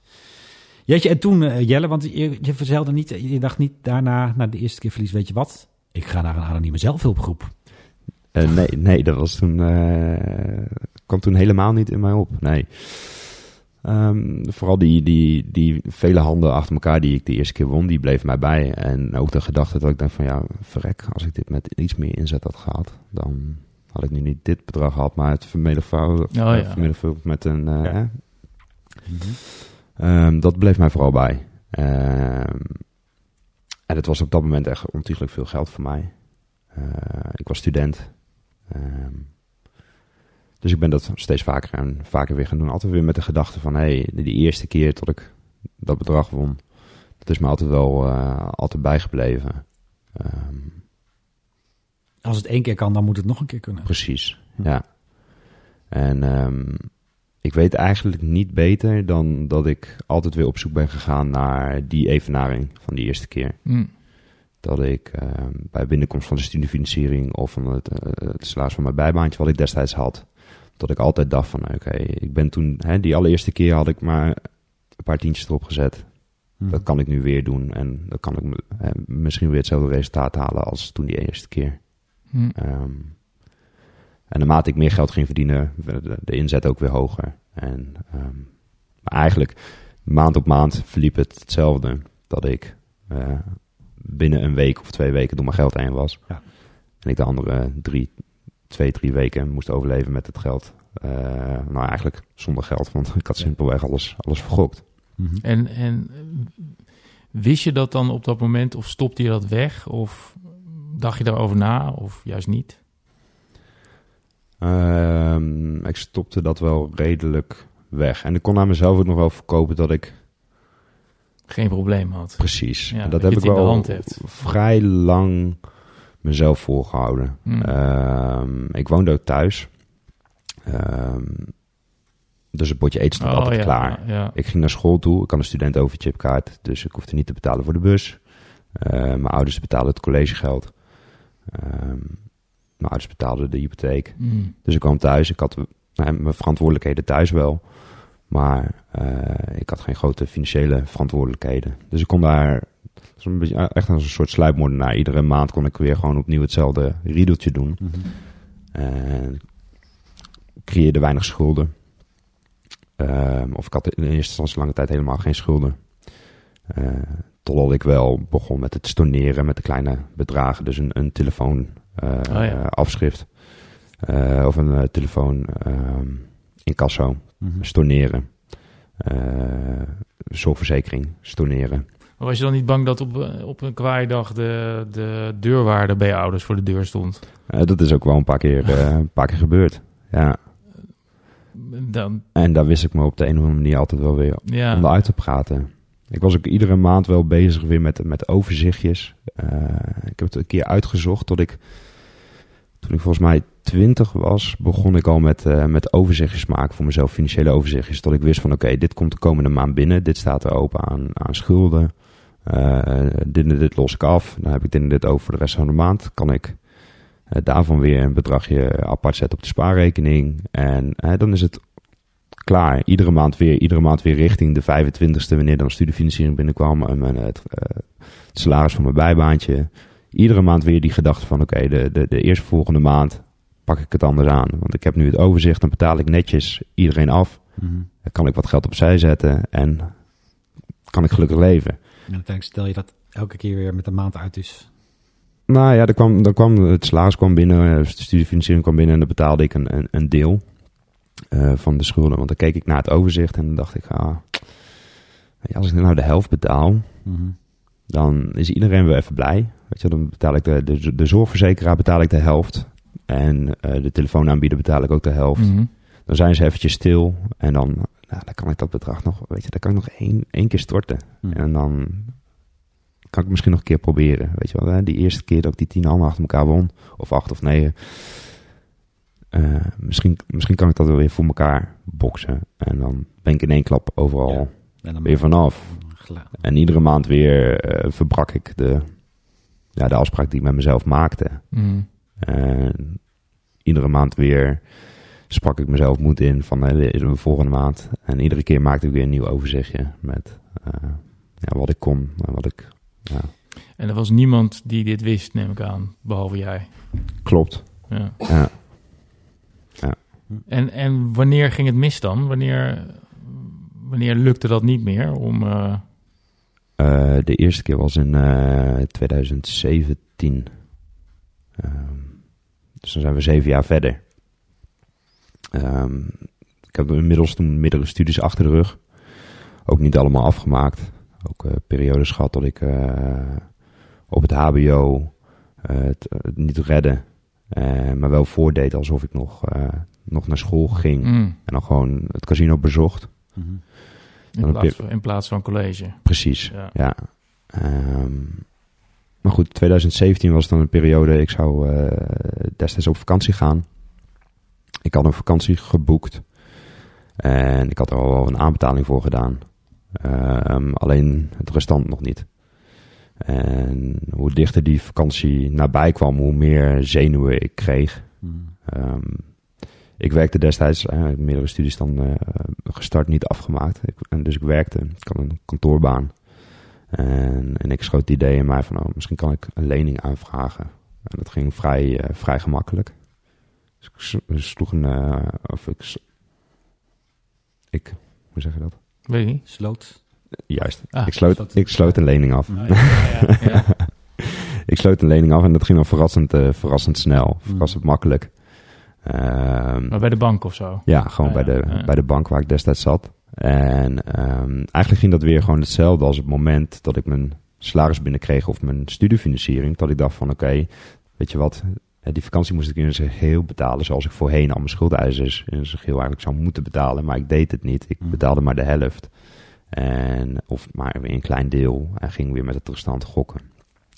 Ja. Jeetje, en toen eh, Jelle, want je, je verzelde niet, je dacht niet daarna, na de eerste keer verlies, weet je wat? Ik ga naar een anonieme zelfhulpgroep. Eh, nee, nee, dat was toen, eh, kwam toen helemaal niet in mij op. Nee. Ehm, vooral die, die, die vele handen achter elkaar die ik de eerste keer won, die bleef mij bij. En ook de gedachte dat ik dacht van ja, verrek, als ik dit met iets meer inzet had gehad, dan had ik nu niet dit bedrag gehad, maar het vermenigvuldigd Oh, ja. eh, vermenigvuldigd met een... eh, Ja. hè. Ehm, dat bleef mij vooral bij. Ehm, en het was op dat moment echt ontiegelijk veel geld voor mij. Eh, ik was student. Ehm, dus ik ben dat steeds vaker en vaker weer gaan doen. Altijd weer met de gedachte van, hé, hey, die eerste keer dat ik dat bedrag won, dat is me altijd wel eh, altijd bijgebleven. Als het één keer kan, dan moet het nog een keer kunnen. precies, Hm. ja. En ehm, ik weet eigenlijk niet beter dan dat ik altijd weer op zoek ben gegaan naar die evenaring van die eerste keer. Mm. Dat ik uh, bij binnenkomst van de studiefinanciering of van het, uh, het salaris van mijn bijbaantje wat ik destijds had, dat ik altijd dacht van oké, ik ben toen, hè, die allereerste keer had ik maar een paar tientjes erop gezet. Mhm. Dat kan ik nu weer doen en dan kan ik hè, misschien weer hetzelfde resultaat halen als toen die eerste keer. Mm. Um, en naarmate ik meer geld ging verdienen, werd de, de inzet ook weer hoger. En, um, maar eigenlijk, maand op maand verliep het hetzelfde. Dat ik uh, binnen een week of twee weken door mijn geld heen was. Ja. En ik de andere drie, twee, drie weken moest overleven met het geld. Uh, nou, eigenlijk zonder geld, want ik had simpelweg alles, alles vergokt. Mhm. En, en wist je dat dan op dat moment of stopte je dat weg? Of dacht je daarover na of juist niet? Um, ik stopte dat wel redelijk weg. En ik kon aan mezelf ook nog wel verkopen dat ik... Geen probleem had. Precies. Ja, en dat heb ik wel vrij lang mezelf voorgehouden. Hmm. Um, ik woonde ook thuis. Um, dus het bordje eten stond Oh, altijd ja, klaar. Ja. Ik ging naar school toe. Ik had een studentenoverchipkaart. Dus ik hoefde niet te betalen voor de bus. Mijn ouders betaalden het collegegeld. Um, mijn ouders betaalden de hypotheek. Mm. Dus ik kwam thuis. Ik had nou, mijn verantwoordelijkheden thuis wel. Maar uh, ik had geen grote financiële verantwoordelijkheden. Dus ik kon daar een beetje, echt als een soort sluipmoordenaar. Iedere maand kon ik weer gewoon opnieuw hetzelfde riedeltje doen. En ik creëerde weinig schulden. Um, of ik had in eerste instantie lange tijd helemaal geen schulden. Uh, totdat ik wel begon met het storneren met de kleine bedragen. Dus een, een telefoon Oh ja. uh, afschrift. Uh, of een uh, telefoon um, incasso. Mhm. Storneren. Uh, zorgverzekering. Storneren. Maar was je dan niet bang dat op, eh, op een kwaaidag de, de deurwaarder bij je ouders voor de deur stond? Uh, dat is ook wel een paar keer, uh, (laughs) een paar keer gebeurd. Ja. Dan, En daar wist ik me op de een of andere manier altijd wel weer ja. om eruit te praten. Ik was ook iedere maand wel bezig weer met, met overzichtjes. Uh, ik heb het een keer uitgezocht tot ik, toen ik volgens mij twintig was, begon ik al met, uh, met overzichtjes maken voor mezelf, financiële overzichtjes. Tot ik wist van oké, dit komt de komende maand binnen, dit staat er open aan, aan schulden. Uh, dit en dit los ik af, dan heb ik dit en dit over voor de rest van de maand. Kan ik daarvan weer een bedragje apart zetten op de spaarrekening. En dan is het klaar. Iedere maand weer, iedere maand weer richting de 25ste, wanneer dan studiefinanciering binnenkwam. En mijn, het, uh, het salaris van mijn bijbaantje. Iedere maand weer die gedachte van oké, okay, de, de, de eerste volgende maand pak ik het anders aan. Want ik heb nu het overzicht, dan betaal ik netjes iedereen af. Mhm. Dan kan ik wat geld opzij zetten en kan ik gelukkig leven. En uiteindelijk stel je dat elke keer weer met de maand uit dus. Nou ja, er kwam, er kwam, het salaris kwam binnen, de studiefinanciering kwam binnen en dan betaalde ik een, een, een deel uh, van de schulden. Want dan keek ik naar het overzicht en dan dacht ik, ah, als ik nou de helft betaal, Mhm. dan is iedereen weer even blij. Weet je, dan betaal ik de, de, de zorgverzekeraar betaal ik de helft. En uh, de telefoonaanbieder betaal ik ook de helft. Mhm. Dan zijn ze eventjes stil. En dan, nou, dan kan ik dat bedrag nog, weet je, dan kan ik nog één, één keer storten. Mhm. En dan kan ik misschien nog een keer proberen. Weet je wel, hè? die eerste keer dat ik die tien handen achter elkaar won. Of acht of negen. Uh, misschien, misschien kan ik dat wel weer voor elkaar boksen. En dan ben ik in één klap overal Ja. Dan weer vanaf. En iedere maand weer uh, verbrak ik de, ja, de afspraak die ik met mezelf maakte. En iedere maand weer sprak ik mezelf moed in van uh, de volgende maand. En iedere keer maakte ik weer een nieuw overzichtje met ja, wat ik kon en wat ik... Ja. En er was niemand die dit wist, neem ik aan, behalve jij. Klopt. Ja. Ja. En, en wanneer ging het mis dan? Wanneer, wanneer lukte dat niet meer om... Uh... Uh, de eerste keer was in uh, 2017. Um, dus dan zijn we zeven jaar verder. Um, ik heb inmiddels toen middelere studies achter de rug. Ook niet allemaal afgemaakt. Ook uh, periodes gehad dat ik op het HBO het, het, niet redde. Uh, maar wel voordeed alsof ik nog, nog naar school ging. Mm. En dan gewoon het casino bezocht. Mhm. In, plaats van, in plaats van college. Precies, Ja. ja. Um, maar goed, 2017 was dan een periode, ik zou uh, destijds op vakantie gaan. Ik had een vakantie geboekt. En ik had er al wel een aanbetaling voor gedaan. Ehm, alleen het restant nog niet. En hoe dichter die vakantie nabij kwam, hoe meer zenuwen ik kreeg. Ehm, ik werkte destijds, uh, meerdere studies dan uh, gestart, niet afgemaakt. Ik, en dus ik werkte, ik had een kantoorbaan. En, en ik schoot het idee in mij van, oh, misschien kan ik een lening aanvragen. En dat ging vrij, uh, vrij gemakkelijk. Dus ik sloeg een, of ik, ik, hoe zeg je dat? Weet je niet. Sloot. Juist. Ah, ik, sloot, ik sloot een lening af. Oh, ja, (laughs) ja, ik sloot een lening af en dat ging dan verrassend, uh, verrassend snel, verrassend mm. makkelijk. Um, maar bij de bank of zo? Ja, gewoon bij, de, bij de bank waar ik destijds zat. En um, eigenlijk ging dat weer gewoon hetzelfde als het moment dat ik mijn salaris binnenkreeg of mijn studiefinanciering. Dat ik dacht van oké, weet je wat, die vakantie moest ik in zijn geheel betalen zoals ik voorheen al mijn schuldeisers in zijn geheel eigenlijk zou moeten betalen. Maar ik deed het niet. Ik mm. betaalde maar de helft. En, of maar weer een klein deel. En ging weer met het restant gokken.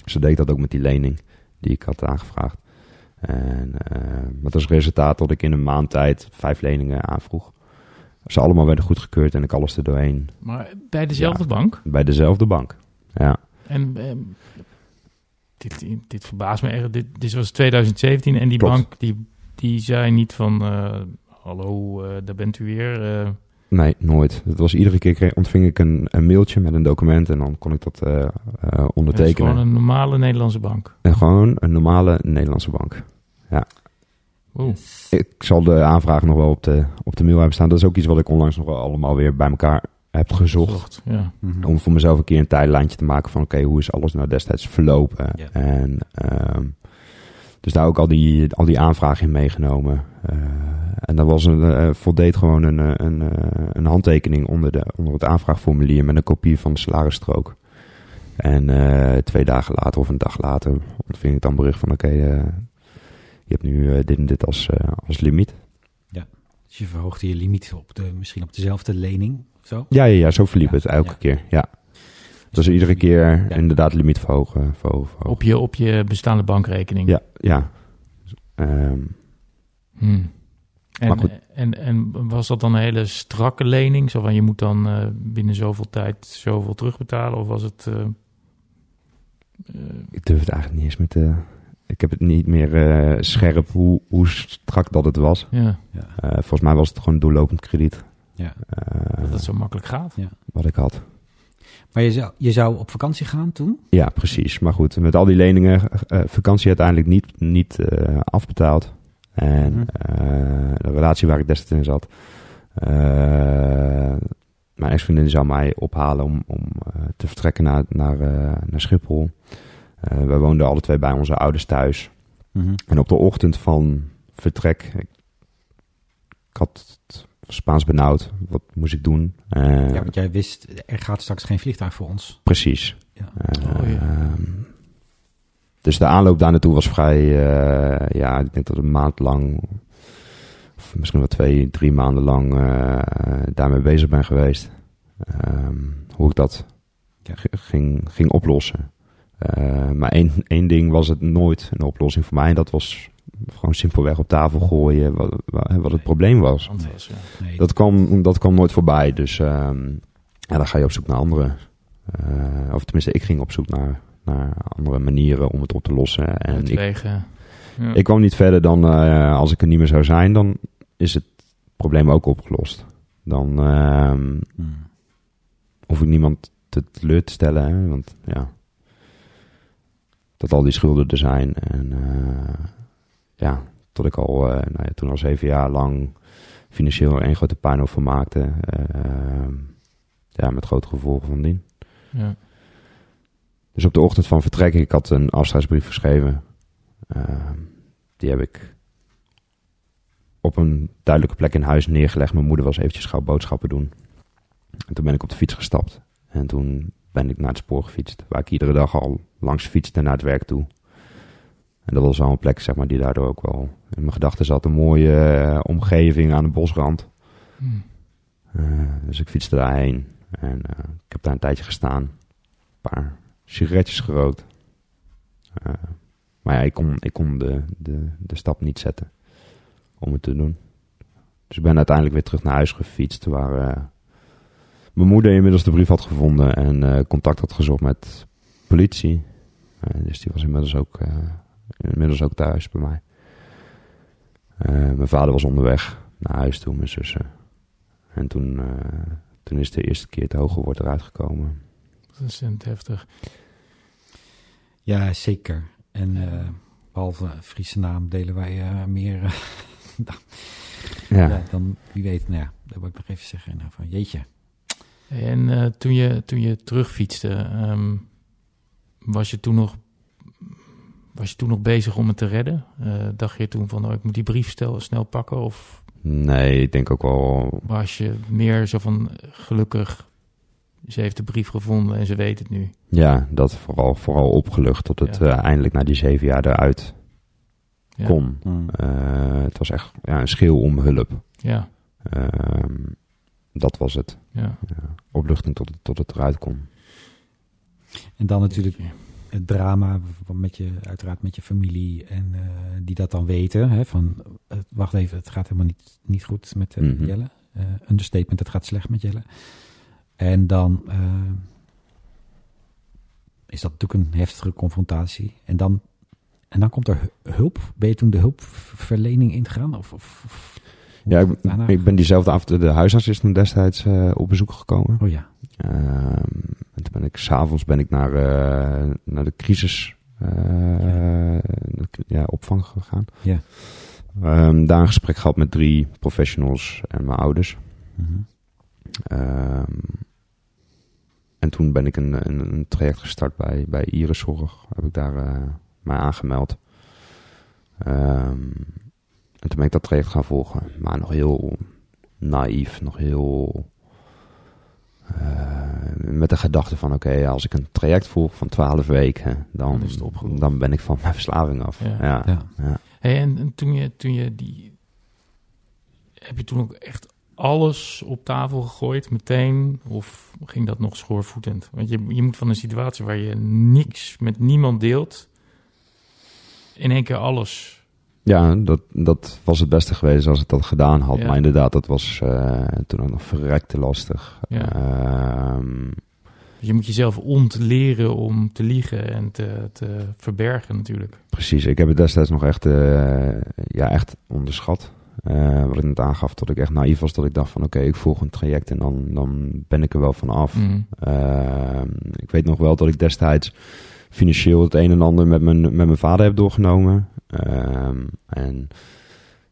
Zo deed dat ook met die lening die ik had aangevraagd. En uh, met als resultaat dat ik in een maand tijd vijf leningen aanvroeg. Ze allemaal werden goedgekeurd en ik alles er doorheen. Maar bij dezelfde bank? Bij dezelfde bank, ja. En eh, dit, dit verbaast me echt. Dit, dit was 2017 en die bank die, die zei niet van... Uh, hallo, uh, daar bent u weer... Nee, nooit. Het was iedere keer ontving ik een, een, mailtje met een document en dan kon ik dat uh, uh, ondertekenen. gewoon een normale Nederlandse bank. En gewoon een normale Nederlandse bank. Ja. Oeh. Ik zal de aanvraag nog wel op de, op de mail hebben staan. Dat is ook iets wat ik onlangs nog wel allemaal weer bij elkaar heb gezocht. gezocht ja. Mhm. Om voor mezelf een keer een tijdlijntje te maken van oké, hoe is alles nou destijds verlopen? Ja. En um, dus daar ook al die, al die aanvragen in meegenomen. Uh, en daar was een, uh, voldeed gewoon een, eh, een, een handtekening onder, de, onder het aanvraagformulier met een kopie van de salarisstrook. En twee dagen later of een dag later ontving ik dan bericht van oké, okay, je hebt nu dit en dit als, als limiet. Ja, dus je verhoogde je limiet op de, misschien op dezelfde lening of zo? Ja, ja, ja zo verliep ja, het elke ja. keer, ja. Dus iedere keer ja. inderdaad limiet verhogen, verhogen, verhogen, Op, je, op je bestaande bankrekening? Ja, ja. Um, hmm. En, maar goed. En, en was dat dan een hele strakke lening? Zo van je moet dan uh, binnen zoveel tijd zoveel terugbetalen? Of was het. Uh, uh, ik durf het eigenlijk niet eens met de. Ik heb het niet meer scherp hoe, hoe strak dat het was. Ja. ja. volgens mij was het gewoon doorlopend krediet. Ja. dat het zo makkelijk gaat. Ja. Wat ik had. Maar je zou, je zou op vakantie gaan toen? Ja, precies. Maar goed, met al die leningen, uh, vakantie uiteindelijk niet, niet uh, afbetaald. En -hmm. de relatie waar ik destijds in zat. mijn ex-vriendin zou mij ophalen om, om te vertrekken naar, naar, naar Schiphol. we woonden alle twee bij onze ouders thuis. -hmm. En op de ochtend van vertrek, ik, ik had Spaans benauwd. Wat moest ik doen? Uh, ja, want jij wist, er gaat straks geen vliegtuig voor ons. Precies. Ja. Uh, oh, ja. dus de aanloop daar naartoe was vrij, uh, ja, ik denk dat een maand lang, of misschien wel twee, drie maanden lang daarmee bezig ben geweest. Um, hoe ik dat ja. ging, ging oplossen. maar één, één ding was het nooit een oplossing voor mij. En dat was gewoon simpelweg op tafel gooien wat, wat het probleem was. Nee. Dat, kwam, dat kwam nooit voorbij. Dus ja, dan ga je op zoek naar andere. Uh, of tenminste, ik ging op zoek naar, naar andere manieren om het op te lossen. En ik, ja. ik kwam niet verder dan uh, als ik er niet meer zou zijn, dan is het probleem ook opgelost. Dan um, hmm. hoef ik niemand te teleur te stellen. Hè, want ja, dat al die schulden er zijn. En uh, ja, tot ik al, uh, nou ja, toen al zeven jaar lang financieel een grote puinhoop van maakte. Uh, ja, met grote gevolgen van dien. Ja. Dus op de ochtend van vertrek, ik had een afscheidsbrief geschreven. Uh, die heb ik op een duidelijke plek in huis neergelegd. Mijn moeder was eventjes gauw boodschappen doen. En toen ben ik op de fiets gestapt. En toen ben ik naar het spoor gefietst. Waar ik iedere dag al langs fietste naar het werk toe. En dat was wel een plek zeg maar, die daardoor ook wel in mijn gedachten zat. Een mooie uh, omgeving aan de bosrand. Hmm. Uh, dus ik fietste daarheen. En uh, ik heb daar een tijdje gestaan. Een paar sigaretjes gerookt. maar ja, ik kon, ik kon de, de, de stap niet zetten om het te doen. Dus ik ben uiteindelijk weer terug naar huis gefietst, waar eh, mijn moeder inmiddels de brief had gevonden en eh, contact had gezocht met politie. Eh, dus die was inmiddels ook, eh, inmiddels ook thuis bij mij. Eh, mijn vader was onderweg naar huis toe, mijn zussen. En toen, eh, toen is de eerste keer het hoge woord eruit gekomen. Dat is het heftig. Ja, zeker. En eh, behalve Friese naam delen wij eh, meer. eh, (laughs) Ja, ja. dan wie weet, nou ja, dat wil ik nog even zeggen. Nou, van jeetje. En eh, toen, je, toen je terugfietste, ehm, was, je toen nog, was je toen nog bezig om het te redden? Eh, dacht je toen van, oh, ik moet die brief stel, snel pakken? Of nee, ik denk ook wel was je meer zo van, gelukkig, ze heeft de brief gevonden en ze weet het nu? Ja, dat vooral, vooral opgelucht tot het Ja. eh, eindelijk na die zeven jaar eruit Ja. kon. Mm. Eh, het was echt ja, een schreeuw om hulp. Ja, Ehm, dat was het. ja. Ja, opluchting tot het, tot het eruit kon. En dan natuurlijk het drama met je, uiteraard met je familie en eh, die dat dan weten. Hè, van, eh, wacht even, het gaat helemaal niet, niet goed met eh, Mhm. Jelle. Understatement, het gaat slecht met Jelle. En dan is dat natuurlijk een heftige confrontatie. En dan, en dan komt er hu- hulp. Ben je toen de hulpverlening ingegaan? Of, of, Ja, ik, ik ben diezelfde avond, de huisarts is toen destijds op bezoek gekomen. Oh ja. Ehm, en toen ben ik s'avonds ben ik naar, eh, naar de crisis eh, ja, opvang gegaan. Ja. Ehm, daar een gesprek gehad met drie professionals en mijn ouders. Mhm. Ehm, en toen ben ik een, een, een traject gestart bij, bij Iriszorg. Heb ik daar eh, mij aangemeld. Ehm, en toen ben ik dat traject gaan volgen. Maar nog heel naïef, nog heel... eh, met de gedachte van, oké, als ik een traject volg van 12 weken, dan, Dan is het opgelost. dan ben ik van mijn (laughs) verslaving af. Ja. Ja. Ja. Ja. Hey, en, en toen, je, toen je die... Heb je toen ook echt alles op tafel gegooid meteen? Of ging dat nog schoorvoetend? Want je, je moet van een situatie waar je niks met niemand deelt... in één keer alles... Ja, dat, dat was het beste geweest als ik dat gedaan had. Ja. Maar inderdaad, dat was eh, toen ook nog verrekte lastig. Ja. Ehm, Je moet jezelf ontleren om te liegen en te, te verbergen natuurlijk. precies, ik heb het destijds nog echt, eh, ja, echt onderschat. Eh, wat ik net aangaf, dat ik echt naïef was. Dat ik dacht van oké, ik volg een traject en dan, dan ben ik er wel van af. Mm. Ehm, ik weet nog wel dat ik destijds financieel het een en ander met mijn, met mijn vader heb doorgenomen. Ehm, en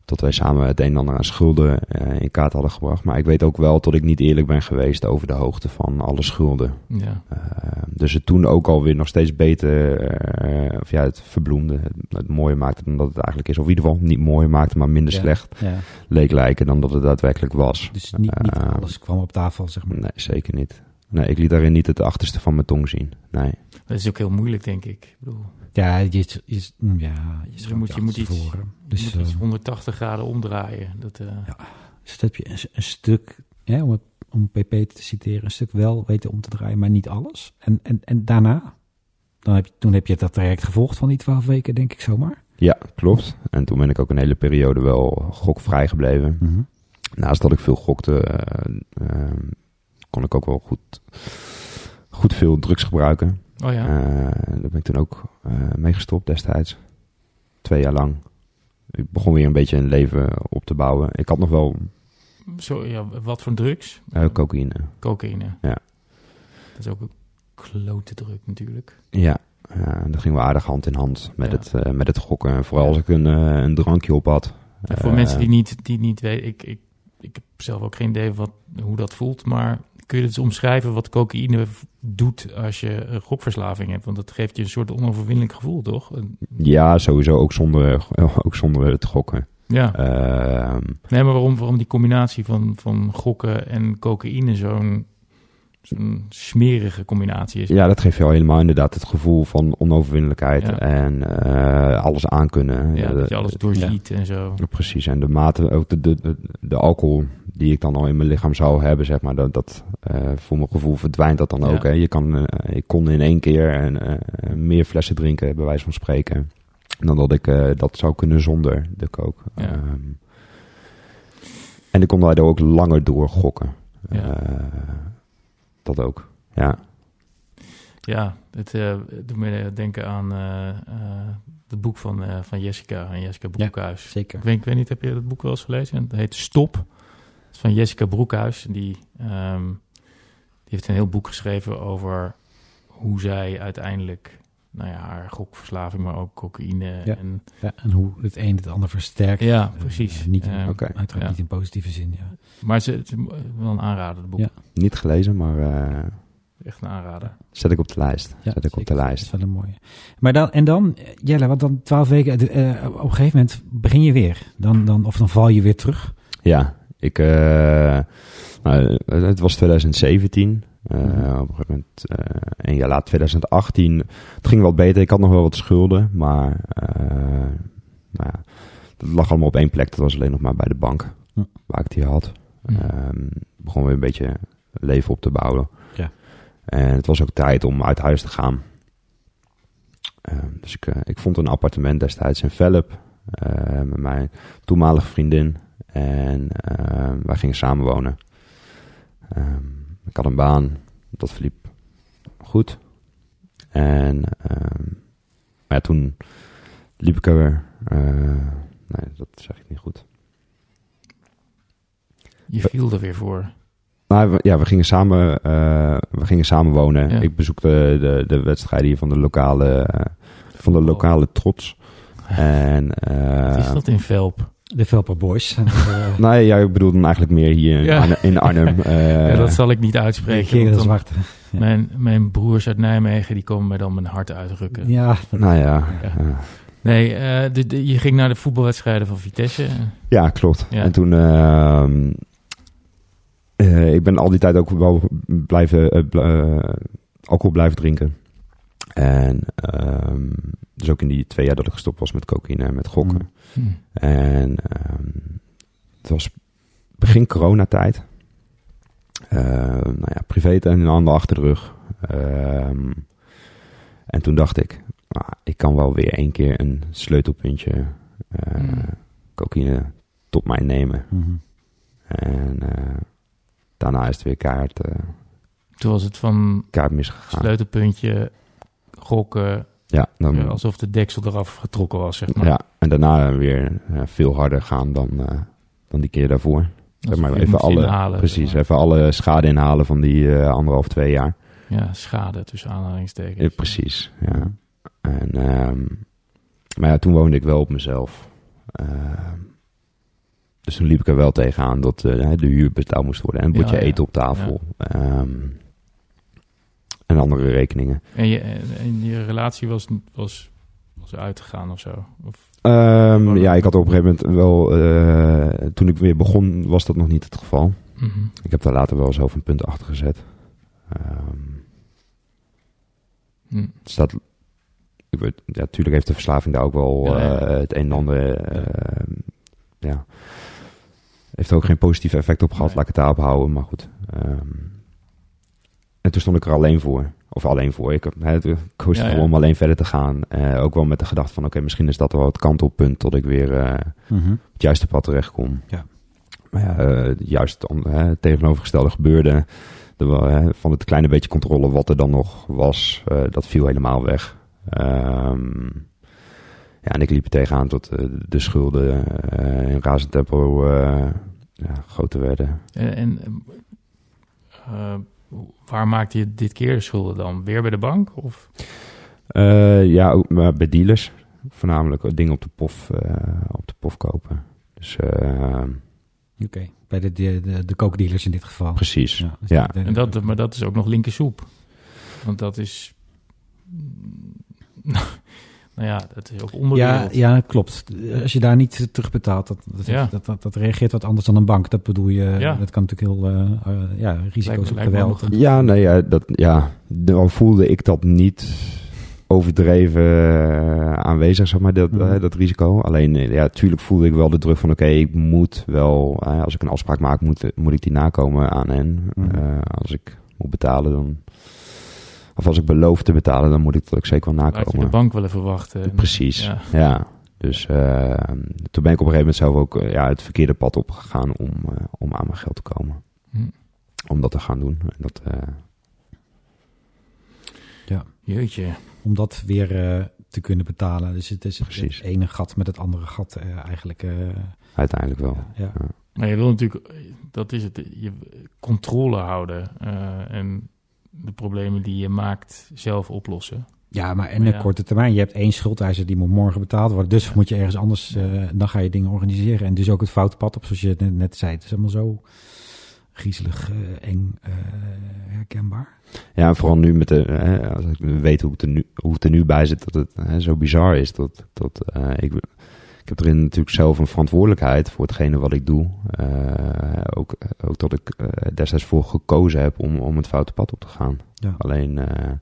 tot wij samen het een en ander aan schulden eh, in kaart hadden gebracht. Maar ik weet ook wel dat ik niet eerlijk ben geweest over de hoogte van alle schulden. Ja, Ehm, dus het toen ook alweer nog steeds beter, eh, of ja, het verbloemde, het, het mooier maakte dan dat het eigenlijk is. Of in ieder geval niet mooier maakte, maar minder Ja. slecht ja. leek lijken dan dat het daadwerkelijk was. Dus niet, niet Ehm, alles kwam op tafel, zeg maar. Nee, zeker niet. Nee, ik liet daarin niet het achterste van mijn tong zien. Nee. dat is ook heel moeilijk, denk ik. Ik bedoel, Ja, je, je, ja, je, moet, je moet iets, achterstevoren. je Dus, moet iets eh, 180 graden omdraaien. Dat, eh, Ja. dus dat heb je een, een stuk, hè, om, het, om PP te citeren, een stuk wel weten om te draaien, maar niet alles. En, en, en daarna, dan heb je, toen heb je dat traject gevolgd van die twaalf weken, denk ik zomaar. Ja, klopt. En toen ben ik ook een hele periode wel gokvrij gebleven. Mhm. Naast dat ik veel gokte, eh, ehm, kon ik ook wel goed, goed veel drugs gebruiken. oh ja, Eh, daar ben ik toen ook eh, mee gestopt destijds. Twee jaar lang. Ik begon weer een beetje een leven op te bouwen. Ik had nog wel Zo, ja, wat voor drugs? eh, cocaïne. Cocaïne. Ja. Dat is ook een klote druk natuurlijk. Ja, ja, dat ging wel aardig hand in hand met, Ja. het, met het gokken. En vooral als ik een, een drankje op had. En voor mensen die niet, die niet weten, ik, ik, ik heb zelf ook geen idee wat, hoe dat voelt, maar kun je het eens omschrijven wat cocaïne doet als je een gokverslaving hebt? Want dat geeft je een soort onoverwinnelijk gevoel, toch? Ja, sowieso ook zonder, (laughs) ook zonder het gokken. Ja. Ehm, Nee, maar waarom, waarom die combinatie van, van gokken en cocaïne zo'n zo'n smerige combinatie is? ja, dat geeft jou helemaal inderdaad het gevoel van onoverwinnelijkheid Ja. en eh, alles aankunnen. Ja, Ja, dat je alles doorziet en zo. Precies, en de mate, ook de, de, de alcohol die ik dan al in mijn lichaam zou hebben, zeg maar, dat, dat eh, voor mijn gevoel verdwijnt dat dan Ja. ook. Hè. Je kan, eh, ik kon in één keer en, eh, meer flessen drinken, bij wijze van spreken, dan dat ik dat zou kunnen zonder de. Ja. Ehm, En ik kon daardoor ook langer doorgokken. Ja. Eh, dat ook, ja. Ja, het doet me denken aan het boek van, van Jessica en Jessica Broekhuis. Zeker. Ik, weet, ik weet niet, heb je dat boek wel eens gelezen? Het heet Stop. Is van Jessica Broekhuis. Die, ehm, die heeft een heel boek geschreven over hoe zij uiteindelijk nou ja, haar gokverslaving, maar ook cocaïne. Ja. En, Ja, en hoe het een het ander versterkt. ja, Eh, precies. niet in, Eh, Oké. Uiteraard ja. niet in positieve zin, ja. Maar ze, het is wel een aanrader, het boek. Ja. Niet gelezen, maar eh, Echt een aanrader. zet ik op de lijst. Ja, zet ik op de Dat lijst. is wel een mooie. Maar dan, en dan, eh, Jelle, want dan twaalf weken, eh, op een gegeven moment begin je weer. Dan, dan, of dan val je weer terug. Ja, ik, eh, nou, het was 2017. Eh, Mhm. Op een gegeven moment, eh, een jaar later, 2018. Het ging wat beter. Ik had nog wel wat schulden, maar eh, nou ja, dat lag allemaal op één plek. Dat was alleen nog maar bij de bank waar ik die had. Hm. Ehm, begon weer een beetje leven op te bouwen. Ja. En het was ook tijd om uit huis te gaan. Ehm, dus ik, ik vond een appartement destijds in Velp met mijn toenmalige vriendin. En ehm, wij gingen samenwonen. Ehm, ik had een baan, dat verliep goed. En ehm, maar ja, toen liep ik er weer. eh, nee, dat zeg ik niet goed. Je viel er weer voor. Nou, ja, we gingen samen, eh, we gingen samen wonen. Ja. Ik bezoekte de, de wedstrijden hier van de lokale, eh, van de lokale trots. (laughs) En, Wat is eh dat in Velp? De Velper Boys. Eh, (laughs) nee, ja, ik bedoel dan eigenlijk meer hier in, Ja. Arnhem, in Arnhem. (laughs) eh, ja, dat zal ik niet uitspreken. Gerard. Mijn, mijn broers uit Nijmegen, die komen mij dan mijn hart uitrukken. Ja, dat- nou ja, Ja. ja. Nee, eh, de, de- je ging naar de voetbalwedstrijden van Vitesse. Ja, klopt. Ja. En toen, ehm, eh, ik ben al die tijd ook wel blijven, bl- alcohol blijven drinken. En ehm, dus ook in die twee jaar dat ik gestopt was met cocaïne en met gokken. Mm. Hm. En ehm, het was begin coronatijd. Eh nou ja, privé en een ander achter de rug. Ehm, en toen dacht ik, ah, ik kan wel weer één keer een sleutelpuntje Mm. cocaïne tot mij nemen. Mhm. En eh, daarna is het weer kaart, Toen was het van kaart misgegaan. sleutelpuntje, gokken, Ja, dan, ja, alsof de deksel eraf getrokken was, zeg maar. ja, en daarna weer eh, veel harder gaan dan, eh, dan die keer daarvoor. Zeg maar je even alle, inhalen, precies, zeg maar. even alle schade inhalen van die eh, anderhalf, twee jaar. Ja, schade tussen aanhalingstekens. Ja, precies, ja. En, ehm, maar ja, toen woonde ik wel op mezelf. Ehm, dus toen liep ik er wel tegenaan dat eh, de huur betaald moest worden. En Ja, bordje ja. eten op tafel. Ehm, en andere rekeningen. En, je, en je relatie was, was, was uitgegaan of zo? Of, Ehm, ja, ik had op een gegeven moment wel... eh, toen ik weer begon, was dat nog niet het geval. Mhm. Ik heb daar later wel zelf een punt achter gezet. Ehm, Hm. het staat, ik weet, ja, natuurlijk heeft de verslaving daar ook wel Ja, ja. eh, het een en ander. ja. Heeft er ook geen positief effect op gehad, Nee. laat ik het daarop houden, maar goed. Ehm, en toen stond ik er alleen voor. Of alleen voor. Ik, ik koos Ja, ervoor ja. om alleen verder te gaan. Eh, ook wel met de gedachte van, oké, misschien is dat wel het kantelpunt tot ik weer eh, Mhm. op het juiste pad terechtkom. Ja. Maar ja, eh, juist het tegenovergestelde gebeurde. Hè, van het kleine beetje controle wat er dan nog was, eh, dat viel helemaal weg. Ehm, ja, en ik liep er tegenaan tot de schulden in razend tempo eh, ja, groter werden. En, en waar maakte je dit keer de schulden dan? Weer bij de bank? Of? Eh, ja, ook bij dealers. Voornamelijk dingen op de pof, eh, op de pof kopen. Dus eh, Oké, bij de, de, de, de coke-dealers in dit geval. precies. Ja, dus Ja. de- de- En dat, maar dat is ook nog linkersoep. Want dat is... nou ja, dat is ook ja, ja, klopt. Als je daar niet terugbetaalt, dat, dat, Ja. dat, dat, dat reageert wat anders dan een bank. Dat bedoel je, Ja. dat kan natuurlijk heel, eh, eh, ja, risico's Lijkt me- op lijkt me geweld. Ja, nee, ja, dat, ja, dan voelde ik dat niet overdreven eh, aanwezig, zeg maar, dat, Mhm. dat risico. Alleen, ja, tuurlijk voelde ik wel de druk van, oké, ik moet wel, als ik een afspraak maak, moet, moet ik die nakomen aan hen. Mhm. Eh, als ik moet betalen, dan, of als ik beloof te betalen, dan moet ik dat ook zeker wel Laat je de nakomen. bank wel even wachten. Precies, Ja. ja. Dus uh, toen ben ik op een gegeven moment zelf ook uh, ja, het verkeerde pad opgegaan om, uh, om aan mijn geld te komen. Hm. Om dat te gaan doen. En dat, ja. Jeetje. Om dat weer te kunnen betalen. Dus het is Precies. het ene gat met het andere gat eigenlijk. Uiteindelijk wel. Ja. Ja. Maar je wil natuurlijk, dat is het, je controle houden en de problemen die je maakt zelf oplossen. Ja, maar in de Ja. korte termijn. Je hebt één schuldeiser die moet morgen betaald worden. Dus moet je ergens anders, eh, dan ga je dingen organiseren. En dus ook het foute pad op, zoals je net, net zei. Het is allemaal zo griezelig, eh, eng, eh, herkenbaar. Ja, en vooral nu met de, hè, als ik weet hoe het er nu, hoe het er nu bij zit, dat het hè, zo bizar is. Dat, dat, eh, ik, ik heb erin natuurlijk zelf een verantwoordelijkheid voor hetgene wat ik doe. Eh, ook, ook dat ik eh, destijds voor gekozen heb om, om het foute pad op te gaan. Ja. Alleen, eh,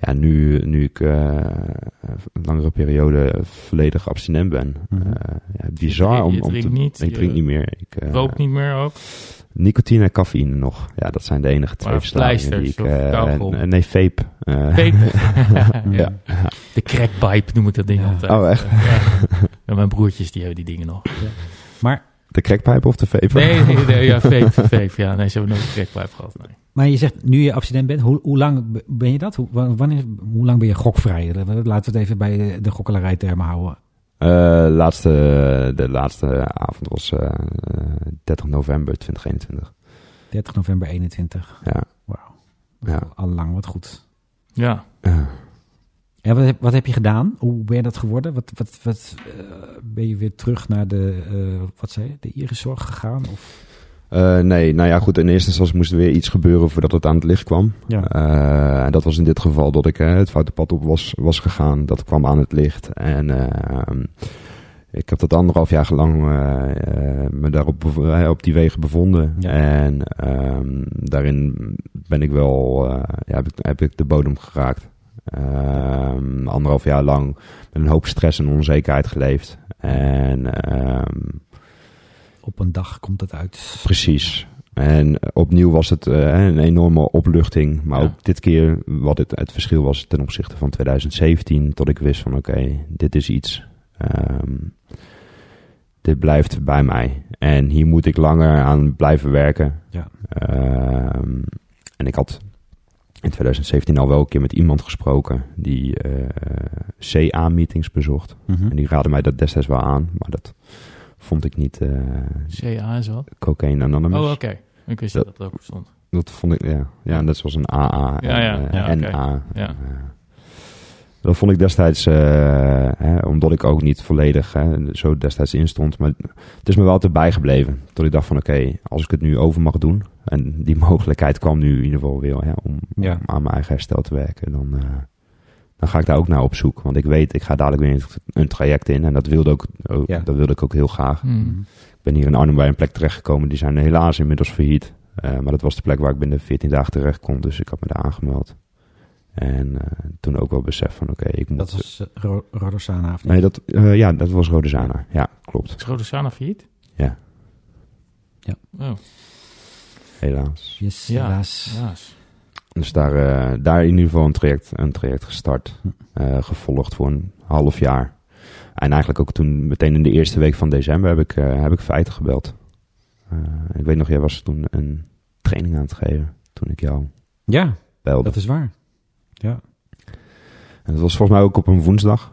ja, nu, nu ik eh, een langere periode volledig abstinent ben. Mhm. eh, ja, bizar om, om te... niet, ik je drink niet meer. Ik, eh, Rook niet meer ook. Nicotine en cafeïne nog. Ja, dat zijn de enige twee Maar verslavingen die ik... eh, en- nee, vape. Eh, Vape. (laughs) ja. De crackpipe noem ik dat ding Ja. altijd. Oh, echt? Ja. Ja, mijn broertjes die hebben die dingen nog. Maar, De crackpijp of de vape? Nee, nee, nee ja, (laughs) vape, vape. Ja, nee, ze hebben nooit een crackpipe gehad. Nee. Maar je zegt, nu je abstinent bent, hoe, hoe lang ben je dat? Hoe, wa- wanneer, hoe lang ben je gokvrij? Laten we het even bij de, de gokkelarij-termen houden. Eh, laatste, de laatste avond was eh, 30 november 2021. 30 november 21. Ja. Wauw. Ja. Al lang, wat goed. Ja, Ja. En wat heb, wat heb je gedaan? Hoe ben je dat geworden? Wat, wat, wat, eh, ben je weer terug naar de, eh, wat zei je, de iriszorg gegaan? Of? Eh, nee, nou ja, goed. In eerste instantie moest er weer iets gebeuren voordat het aan het licht kwam. Ja. Eh, en dat was in dit geval dat ik eh, het foute pad op was, was gegaan. Dat kwam aan het licht. En eh, ik heb dat anderhalf jaar lang me daarop op die wegen bevonden. Ja. En ehm, daarin ben ik wel, ja, heb, ik, heb ik de bodem geraakt. Ehm, anderhalf jaar lang met een hoop stress en onzekerheid geleefd. En ehm, Op een dag komt het uit. Precies. En eh, opnieuw was het eh, een enorme opluchting. Maar Ja. ook dit keer, wat het, het verschil was ten opzichte van 2017, tot ik wist van oké, dit is iets. ehm, dit blijft bij mij. En hier moet ik langer aan blijven werken. Ja. Ehm, en ik had in 2017 al wel een keer met iemand gesproken die eh, CA-meetings bezocht. Mhm. En die raadde mij dat destijds wel aan, maar dat vond ik niet eh CA is wat. cocaine anonymous. Oh, oké. Ik wist dat dat ook bestond. Dat vond ik, ja. Ja, net zoals een AA en Ja, ja. eh, Ja. NA. Eh, dat vond ik destijds, eh, hè, omdat ik ook niet volledig hè, zo destijds instond. Maar het is me wel altijd bijgebleven. Tot ik dacht van, oké, als ik het nu over mag doen. En die (laughs) mogelijkheid kwam nu in ieder geval weer hè, om, Ja. om aan mijn eigen herstel te werken. Dan, eh, dan ga ik daar ook naar op zoek. Want ik weet, ik ga dadelijk weer een- een traject in. En dat wilde, ook, ook- Ja. dat wilde ik ook heel graag. Hmm. Mhm. Ik ben hier in Arnhem bij een plek terechtgekomen. Die zijn helaas inmiddels failliet. Eh, maar dat was de plek waar ik binnen 14 dagen terecht kon. Dus ik had me daar aangemeld. En eh, toen ook wel besef van oké, ik moet... Dat was uh, Ro Rodosana of niet? Nee, dat, eh, ja, dat was Rodezana. Ja, klopt. Is Rode Sana failliet? Ja. Ja. Oh, Helaas. Yes, Ja. helaas. ja. Dus daar, eh, daar in ieder geval een traject, een traject gestart. Hm. eh, gevolgd voor een half jaar. En eigenlijk ook toen meteen in de eerste week van december heb ik, eh, heb ik feiten gebeld. Ik weet nog, jij was toen een training aan het geven. Toen ik jou Ja, belde. dat is waar. Ja. En dat was volgens mij ook op een woensdag.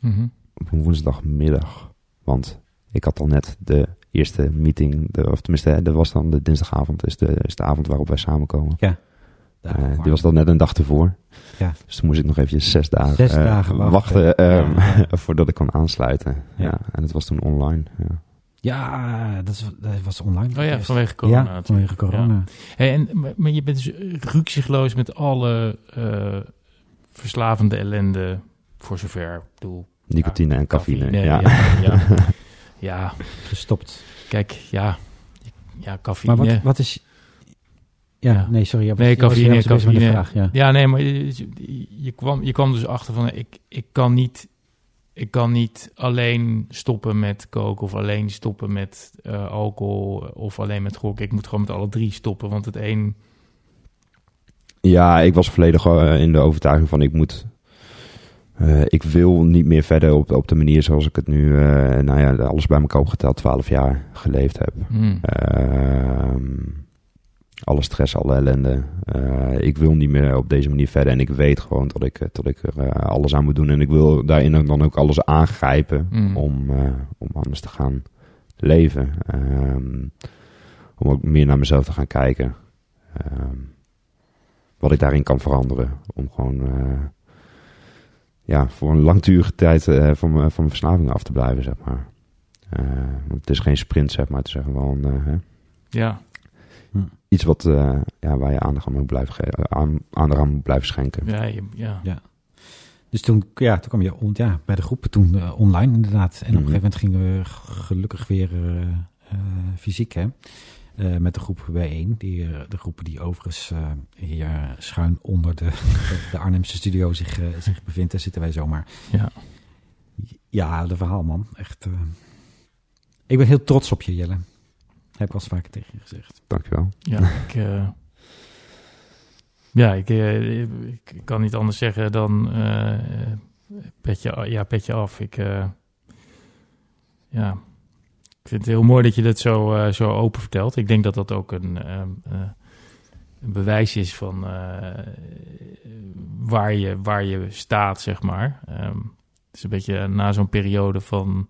Mhm. Op een woensdagmiddag. Want ik had al net de eerste meeting, de, of tenminste, dat was dan de dinsdagavond, is de, is de avond waarop wij samenkomen. Daar Eh, die was dan net een dag ervoor. Ja. Dus toen moest ik nog eventjes zes dagen, Zes eh, dagen wachten. wachten, ehm, Ja. (laughs) voordat ik kon aansluiten. Ja. Ja. en het was toen online. Ja. Ja, dat, was online. Oh ja, vanwege corona. Ja, vanwege corona. Ja. Hey, en, maar, maar je bent dus ruksigloos met alle eh, verslavende ellende, voor zover. Ik bedoel, Nicotine en cafeïne. cafeïne, ja. ja. ja. (laughs) Ja, Gestopt. kijk, ja. Ja, cafeïne. Maar wat, wat is... Ja, nee, sorry. je Nee, was- je cafeïne, de cafeïne. vraag, ja. Ja, nee, maar je, je, kwam, je kwam dus achter van... Ik, ik, kan niet, ik kan niet alleen stoppen met koken... of alleen stoppen met eh, alcohol... of alleen met gokken. Ik moet gewoon met alle drie stoppen. Want het een... Ja, ik was volledig eh, in de overtuiging van ik moet Eh, ik wil niet meer verder op, op de manier zoals ik het nu, eh, nou ja, alles bij elkaar opgeteld, 12 jaar geleefd heb. Hmm. Ehm, alle stress, alle ellende. Eh, ik wil niet meer op deze manier verder. En ik weet gewoon dat ik, dat ik er eh, alles aan moet doen. En ik wil daarin dan ook alles aangrijpen Mm. om, eh, om anders te gaan leven. Ehm, om ook meer naar mezelf te gaan kijken. Ehm, wat ik daarin kan veranderen. Om gewoon eh, ja, voor een langdurige tijd eh, van, mijn- van mijn verslaving af te blijven, zeg maar. Eh, het is geen sprint, zeg maar. Het is eh, hè, Ja, iets wat, eh, ja, waar je aandacht aan moet blijven, ge- eh, aan, aandacht aan moet blijven schenken. ja, je- ja. Dus toen, ja, toen kwam je on, ja, bij de groepen toen eh, online inderdaad. En op een Mhm. gegeven moment gingen we gelukkig weer eh, eh, fysiek, hè. Eh, met de groep bijeen. Die, eh, de groepen die overigens eh, hier schuin onder de, (laughs) de Arnhemse studio zich, zich bevindt. Daar zitten wij zomaar. Ja. Ja, de verhaal man. Echt. eh, Ik ben heel trots op je, Jelle. Heb ik al vaker tegen je gezegd. Dankjewel. Ja, (laughs) ik, eh, ja ik, eh, ik, kan niet anders zeggen dan eh, petje, ja, petje af. Ik, eh, ja, ik vind het heel mooi dat je dat zo, zo open vertelt. Ik denk dat dat ook een, ehm, eh, een bewijs is van eh, waar, je, waar je staat, zeg maar. Ehm, het is een beetje na zo'n periode van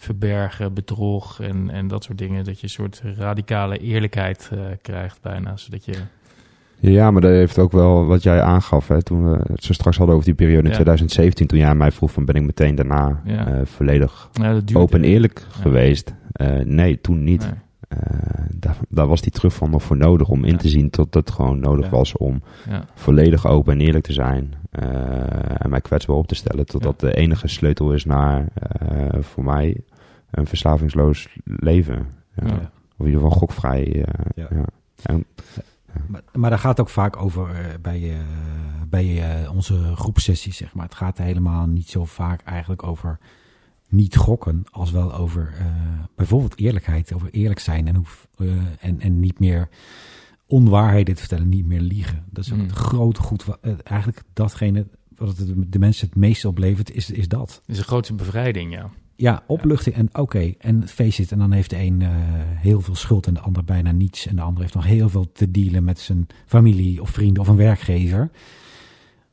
verbergen, bedrog en, en dat soort dingen. Dat je een soort radicale eerlijkheid eh, krijgt bijna. Zodat je... Ja, maar dat heeft ook wel wat jij aangaf. Hè, toen we het zo straks hadden over die periode in Ja. 2017. Toen jij aan mij vroeg van ben ik meteen daarna Ja. eh, volledig Ja, open en hè. eerlijk geweest. Eh, nee, toen niet. Nee. Eh, daar, daar was die terugval nog voor nodig om in te zien dat het gewoon nodig was om volledig open en eerlijk te zijn. eh, en mij kwetsbaar op te stellen. Totdat de enige sleutel is naar eh, voor mij een verslavingsloos leven. Ja. Ja. Of in ieder geval gokvrij. eh, Ja. ja. En, Maar, maar daar gaat het ook vaak over eh, bij, eh, bij eh, onze groepsessies, zeg maar. Het gaat helemaal niet zo vaak eigenlijk over niet gokken, als wel over eh, bijvoorbeeld eerlijkheid, over eerlijk zijn en, hoe, eh, en, en niet meer onwaarheden te vertellen, niet meer liegen. Dat is ook Mm. het grote goed. eigenlijk datgene wat het de mensen het meeste oplevert, is, is dat. Het is een grootste bevrijding, ja. Ja, opluchting en oké. En face it, en dan heeft de een eh, heel veel schuld en de ander bijna niets. En de ander heeft nog heel veel te dealen met zijn familie of vrienden of een werkgever. Maar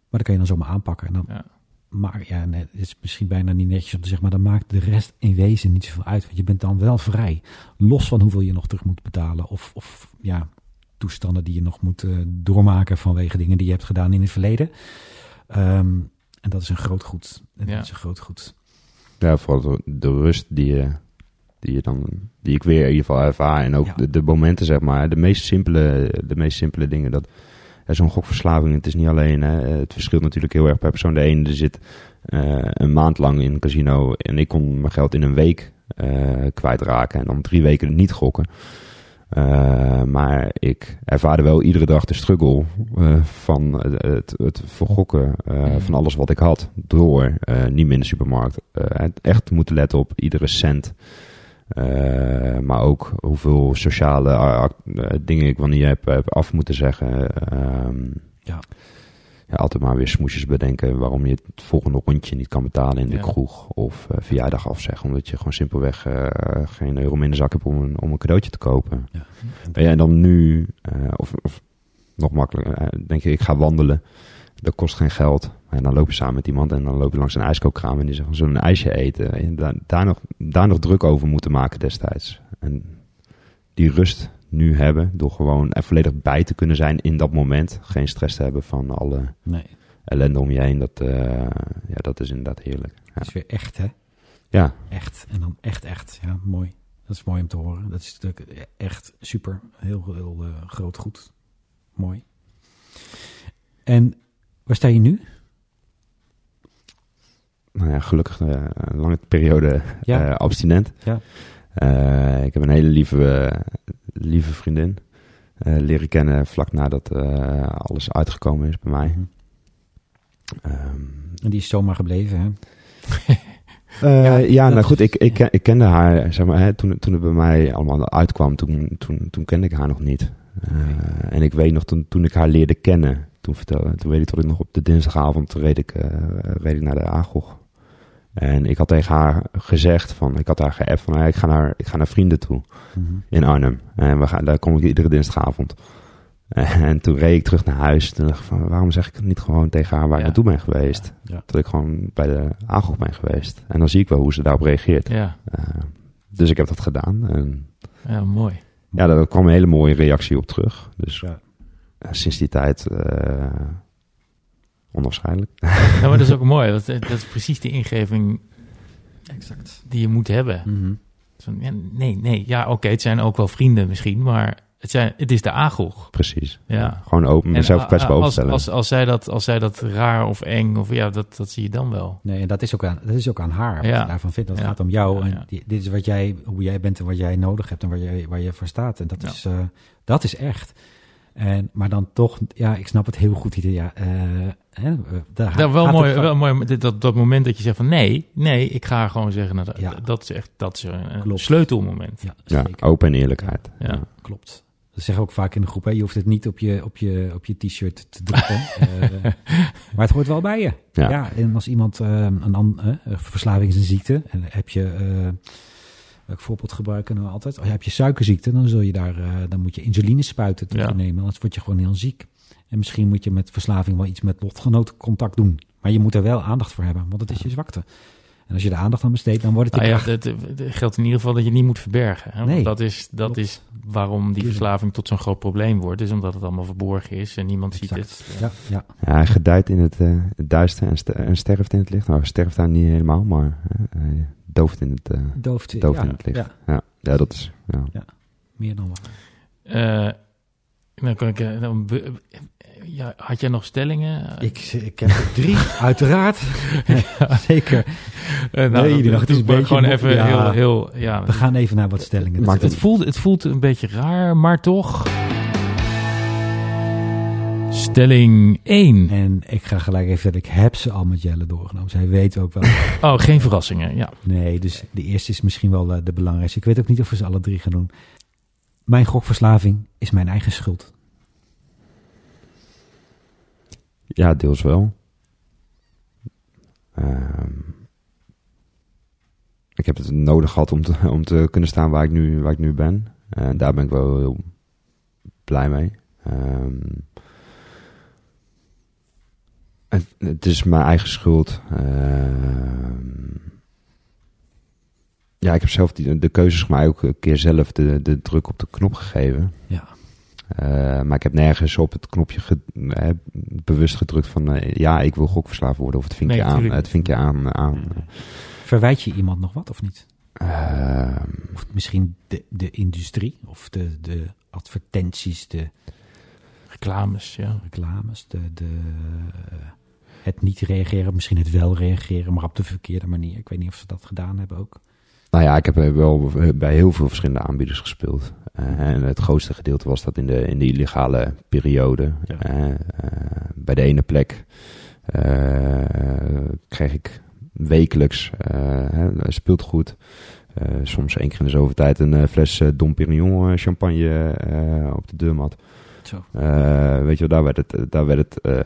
dat kan je dan zomaar aanpakken. En dan, Ja. Maar ja, nee, het is misschien bijna niet netjes om te zeggen, maar dan maakt de rest in wezen niet zoveel uit. Want je bent dan wel vrij. Los van hoeveel je nog terug moet betalen. Of, of ja, toestanden die je nog moet eh, doormaken vanwege dingen die je hebt gedaan in het verleden. Ehm, en dat is een groot goed. En Ja. Dat is een groot goed. Ja, vooral de, de rust die je, die je dan, die ik weer in ieder geval ervaar. En ook Ja. de, de momenten, zeg maar, de meest simpele, de meest simpele dingen. Dat, zo'n gokverslaving, het is niet alleen, hè, het verschilt natuurlijk heel erg per persoon. De ene zit eh, een maand lang in een casino en ik kon mijn geld in een week eh, kwijtraken. En dan drie weken niet gokken. Eh, maar ik ervaarde wel iedere dag de struggle eh, van het, het, vergokken eh, Mhm. van alles wat ik had. Door niet meer in de supermarkt. echt moeten letten op iedere cent. Maar ook hoeveel sociale dingen ik wanneer heb, heb af moeten zeggen. Ehm, Ja. Ja, altijd maar weer smoesjes bedenken waarom je het volgende rondje niet kan betalen in de Ja. kroeg. Of eh, verjaardag afzeggen. Omdat je gewoon simpelweg eh, geen euro meer in de zak hebt om een, om een cadeautje te kopen. Ja. Ja, en dan nu, eh, of, of nog makkelijker, eh, denk je, ik ga wandelen. Dat kost geen geld. En dan loop je samen met iemand en dan loop je langs een ijskookkraam en die zegt, zullen een ijsje eten? En daar, daar, nog, daar nog druk over moeten maken destijds. En die rust nu hebben, door gewoon er volledig bij te kunnen zijn in dat moment. Geen stress te hebben van alle Nee, ellende om je heen. Dat, eh, ja, dat is inderdaad heerlijk. dat is weer echt, hè? Ja, Echt. En dan echt, echt. Ja, mooi. Dat is mooi om te horen. Dat is natuurlijk echt super. Heel, heel eh, groot goed. Mooi. En waar sta je nu? nou ja, gelukkig eh, een lange periode Ja. abstinent. Ja. Eh, ik heb een hele lieve, lieve vriendin eh, leren kennen vlak nadat eh, alles uitgekomen is bij mij. Mhm. Ehm, En die is zomaar gebleven, hè? Uh, (laughs) ja, nou goed, ik, ik, ik kende haar, zeg maar, hè, toen, toen het bij mij allemaal uitkwam, toen, toen, toen kende ik haar nog niet. Eh, en ik weet nog, toen, toen ik haar leerde kennen, toen, vertelde, toen weet ik dat ik nog op de dinsdagavond reed ik, eh, reed ik naar de Agog. En ik had tegen haar gezegd, van, ik had haar geappt van, ik, ga naar, ik ga naar vrienden toe Mhm. in Arnhem. En we gaan, daar kom ik iedere dinsdagavond. (laughs) En toen reed ik terug naar huis. Toen dacht ik van, waarom zeg ik niet gewoon tegen haar waar Ja. ik naartoe ben geweest? Ja. Dat ik gewoon bij de Agog ben geweest. En dan zie ik wel hoe ze daarop reageert. Ja, Eh, dus ik heb dat gedaan. En ja mooi. ja, daar kwam een hele mooie reactie op terug. Dus Ja. sinds die tijd eh, onafscheidelijk. Ja, maar dat is ook mooi. Dat, dat is precies de ingeving Exact. die je moet hebben. Mhm. Zo, ja, nee, nee. Ja, oké, het zijn ook wel vrienden misschien, maar het, zijn, het is de agog. Precies. Ja. Gewoon open, mezelf En, kwetsbaar ah, als, als, als, zij dat, als zij dat raar of eng, of ja, dat, dat zie je dan wel. Nee, en dat is ook aan, dat is ook aan haar. Wat Ja. je daarvan vindt. Dat Ja. gaat om jou. Ja, en ja. die- dit is wat jij, hoe jij bent en wat jij nodig hebt en waar je, waar je voor staat. En dat, Ja. is, eh, dat is echt. En, maar dan toch, ja, ik snap het heel goed. Ja, eh, hè, daar Ja, wel mooi, wel mooi dit- dat, dat moment dat je zegt van nee, nee, ik ga gewoon zeggen, nou, dat, Ja. dat is echt dat is een, Klopt. sleutelmoment. Ja, open en eerlijkheid. Ja. Klopt. Dat zeggen we ook vaak in de groep. Hè? Je hoeft het niet op je, op je, op je t-shirt te drukken. (laughs) Eh, maar het hoort wel bij je. Ja. Ja. en als iemand eh, een verslaving is een ziekte. En heb je, eh welk voorbeeld gebruiken we altijd? Oh, ja, heb je suikerziekte, dan, zul je daar, eh, dan moet je insuline spuiten tot Ja. je nemen. Anders word je gewoon heel ziek. En misschien moet je met verslaving wel iets met lotgenoten contact doen. Maar je moet er wel aandacht voor hebben, want het is je zwakte. En als je er aandacht aan besteedt, dan wordt het Nou ja, kracht. het, het geldt in ieder geval dat je niet moet verbergen. Hè? Want Nee. dat is, dat Klopt. is waarom die verslaving tot zo'n groot probleem wordt. Is omdat het allemaal verborgen is en niemand ziet het. Ja, ja. Ja, hij gedijt in het, eh, het duister en, ster- en sterft in het licht. Nou, hij sterft daar niet helemaal, maar eh, hij dooft in het, eh, Dooft, dooft ja, in het licht. ja, Ja, ja. dat is... Ja. meer dan wat. Eh, dan kan ik, dan ja, had jij nog stellingen? Ik, ik heb er drie, (laughs) uiteraard. (laughs) Zeker. Eh, Nee, die het is een beetje gewoon even ja. heel, heel, ja. We gaan even naar wat stellingen. Maakt het, voelt, het voelt een beetje raar, maar toch. Stelling 1. En ik ga gelijk even dat ik heb ze al met Jelle doorgenomen. Zij weet ook wel. (laughs) Oh, geen verrassingen. Ja. Nee, dus de eerste is misschien wel eh, de belangrijkste. Ik weet ook niet of we ze alle drie gaan doen. Mijn gokverslaving is mijn eigen schuld. Ja, deels wel. Ehm, ik heb het nodig gehad om te, (laughs) om te kunnen staan waar ik nu, waar ik nu ben. En daar ben ik wel heel blij mee. Ehm, het, het is mijn eigen schuld. Ehm, ja, ik heb zelf die, de keuzes gemaakt, ook een keer zelf de, de druk op de knop gegeven. Ja. Eh, maar ik heb nergens op het knopje ge- eh, bewust gedrukt van eh, ja, ik wil gokverslaafd worden of het vinkje Nee, aan. Het vinkje aan. aan Verwijt je iemand nog wat of niet? Ehm, Of misschien de, de industrie of de, de advertenties, de Reclames, ja. reclames, de, de, het niet reageren, misschien het wel reageren, maar op de verkeerde manier. Ik weet niet of ze dat gedaan hebben ook. Nou ja, ik heb eh, wel bij heel veel verschillende aanbieders gespeeld. Eh, en het grootste gedeelte was dat in de, in de illegale periode. Ja. Eh, bij de ene plek kreeg ik wekelijks speelgoed. Soms één keer in de zoveel tijd een fles Dom Pérignon champagne op de deurmat. Zo. Weet je wel, daar werd het, daar werd het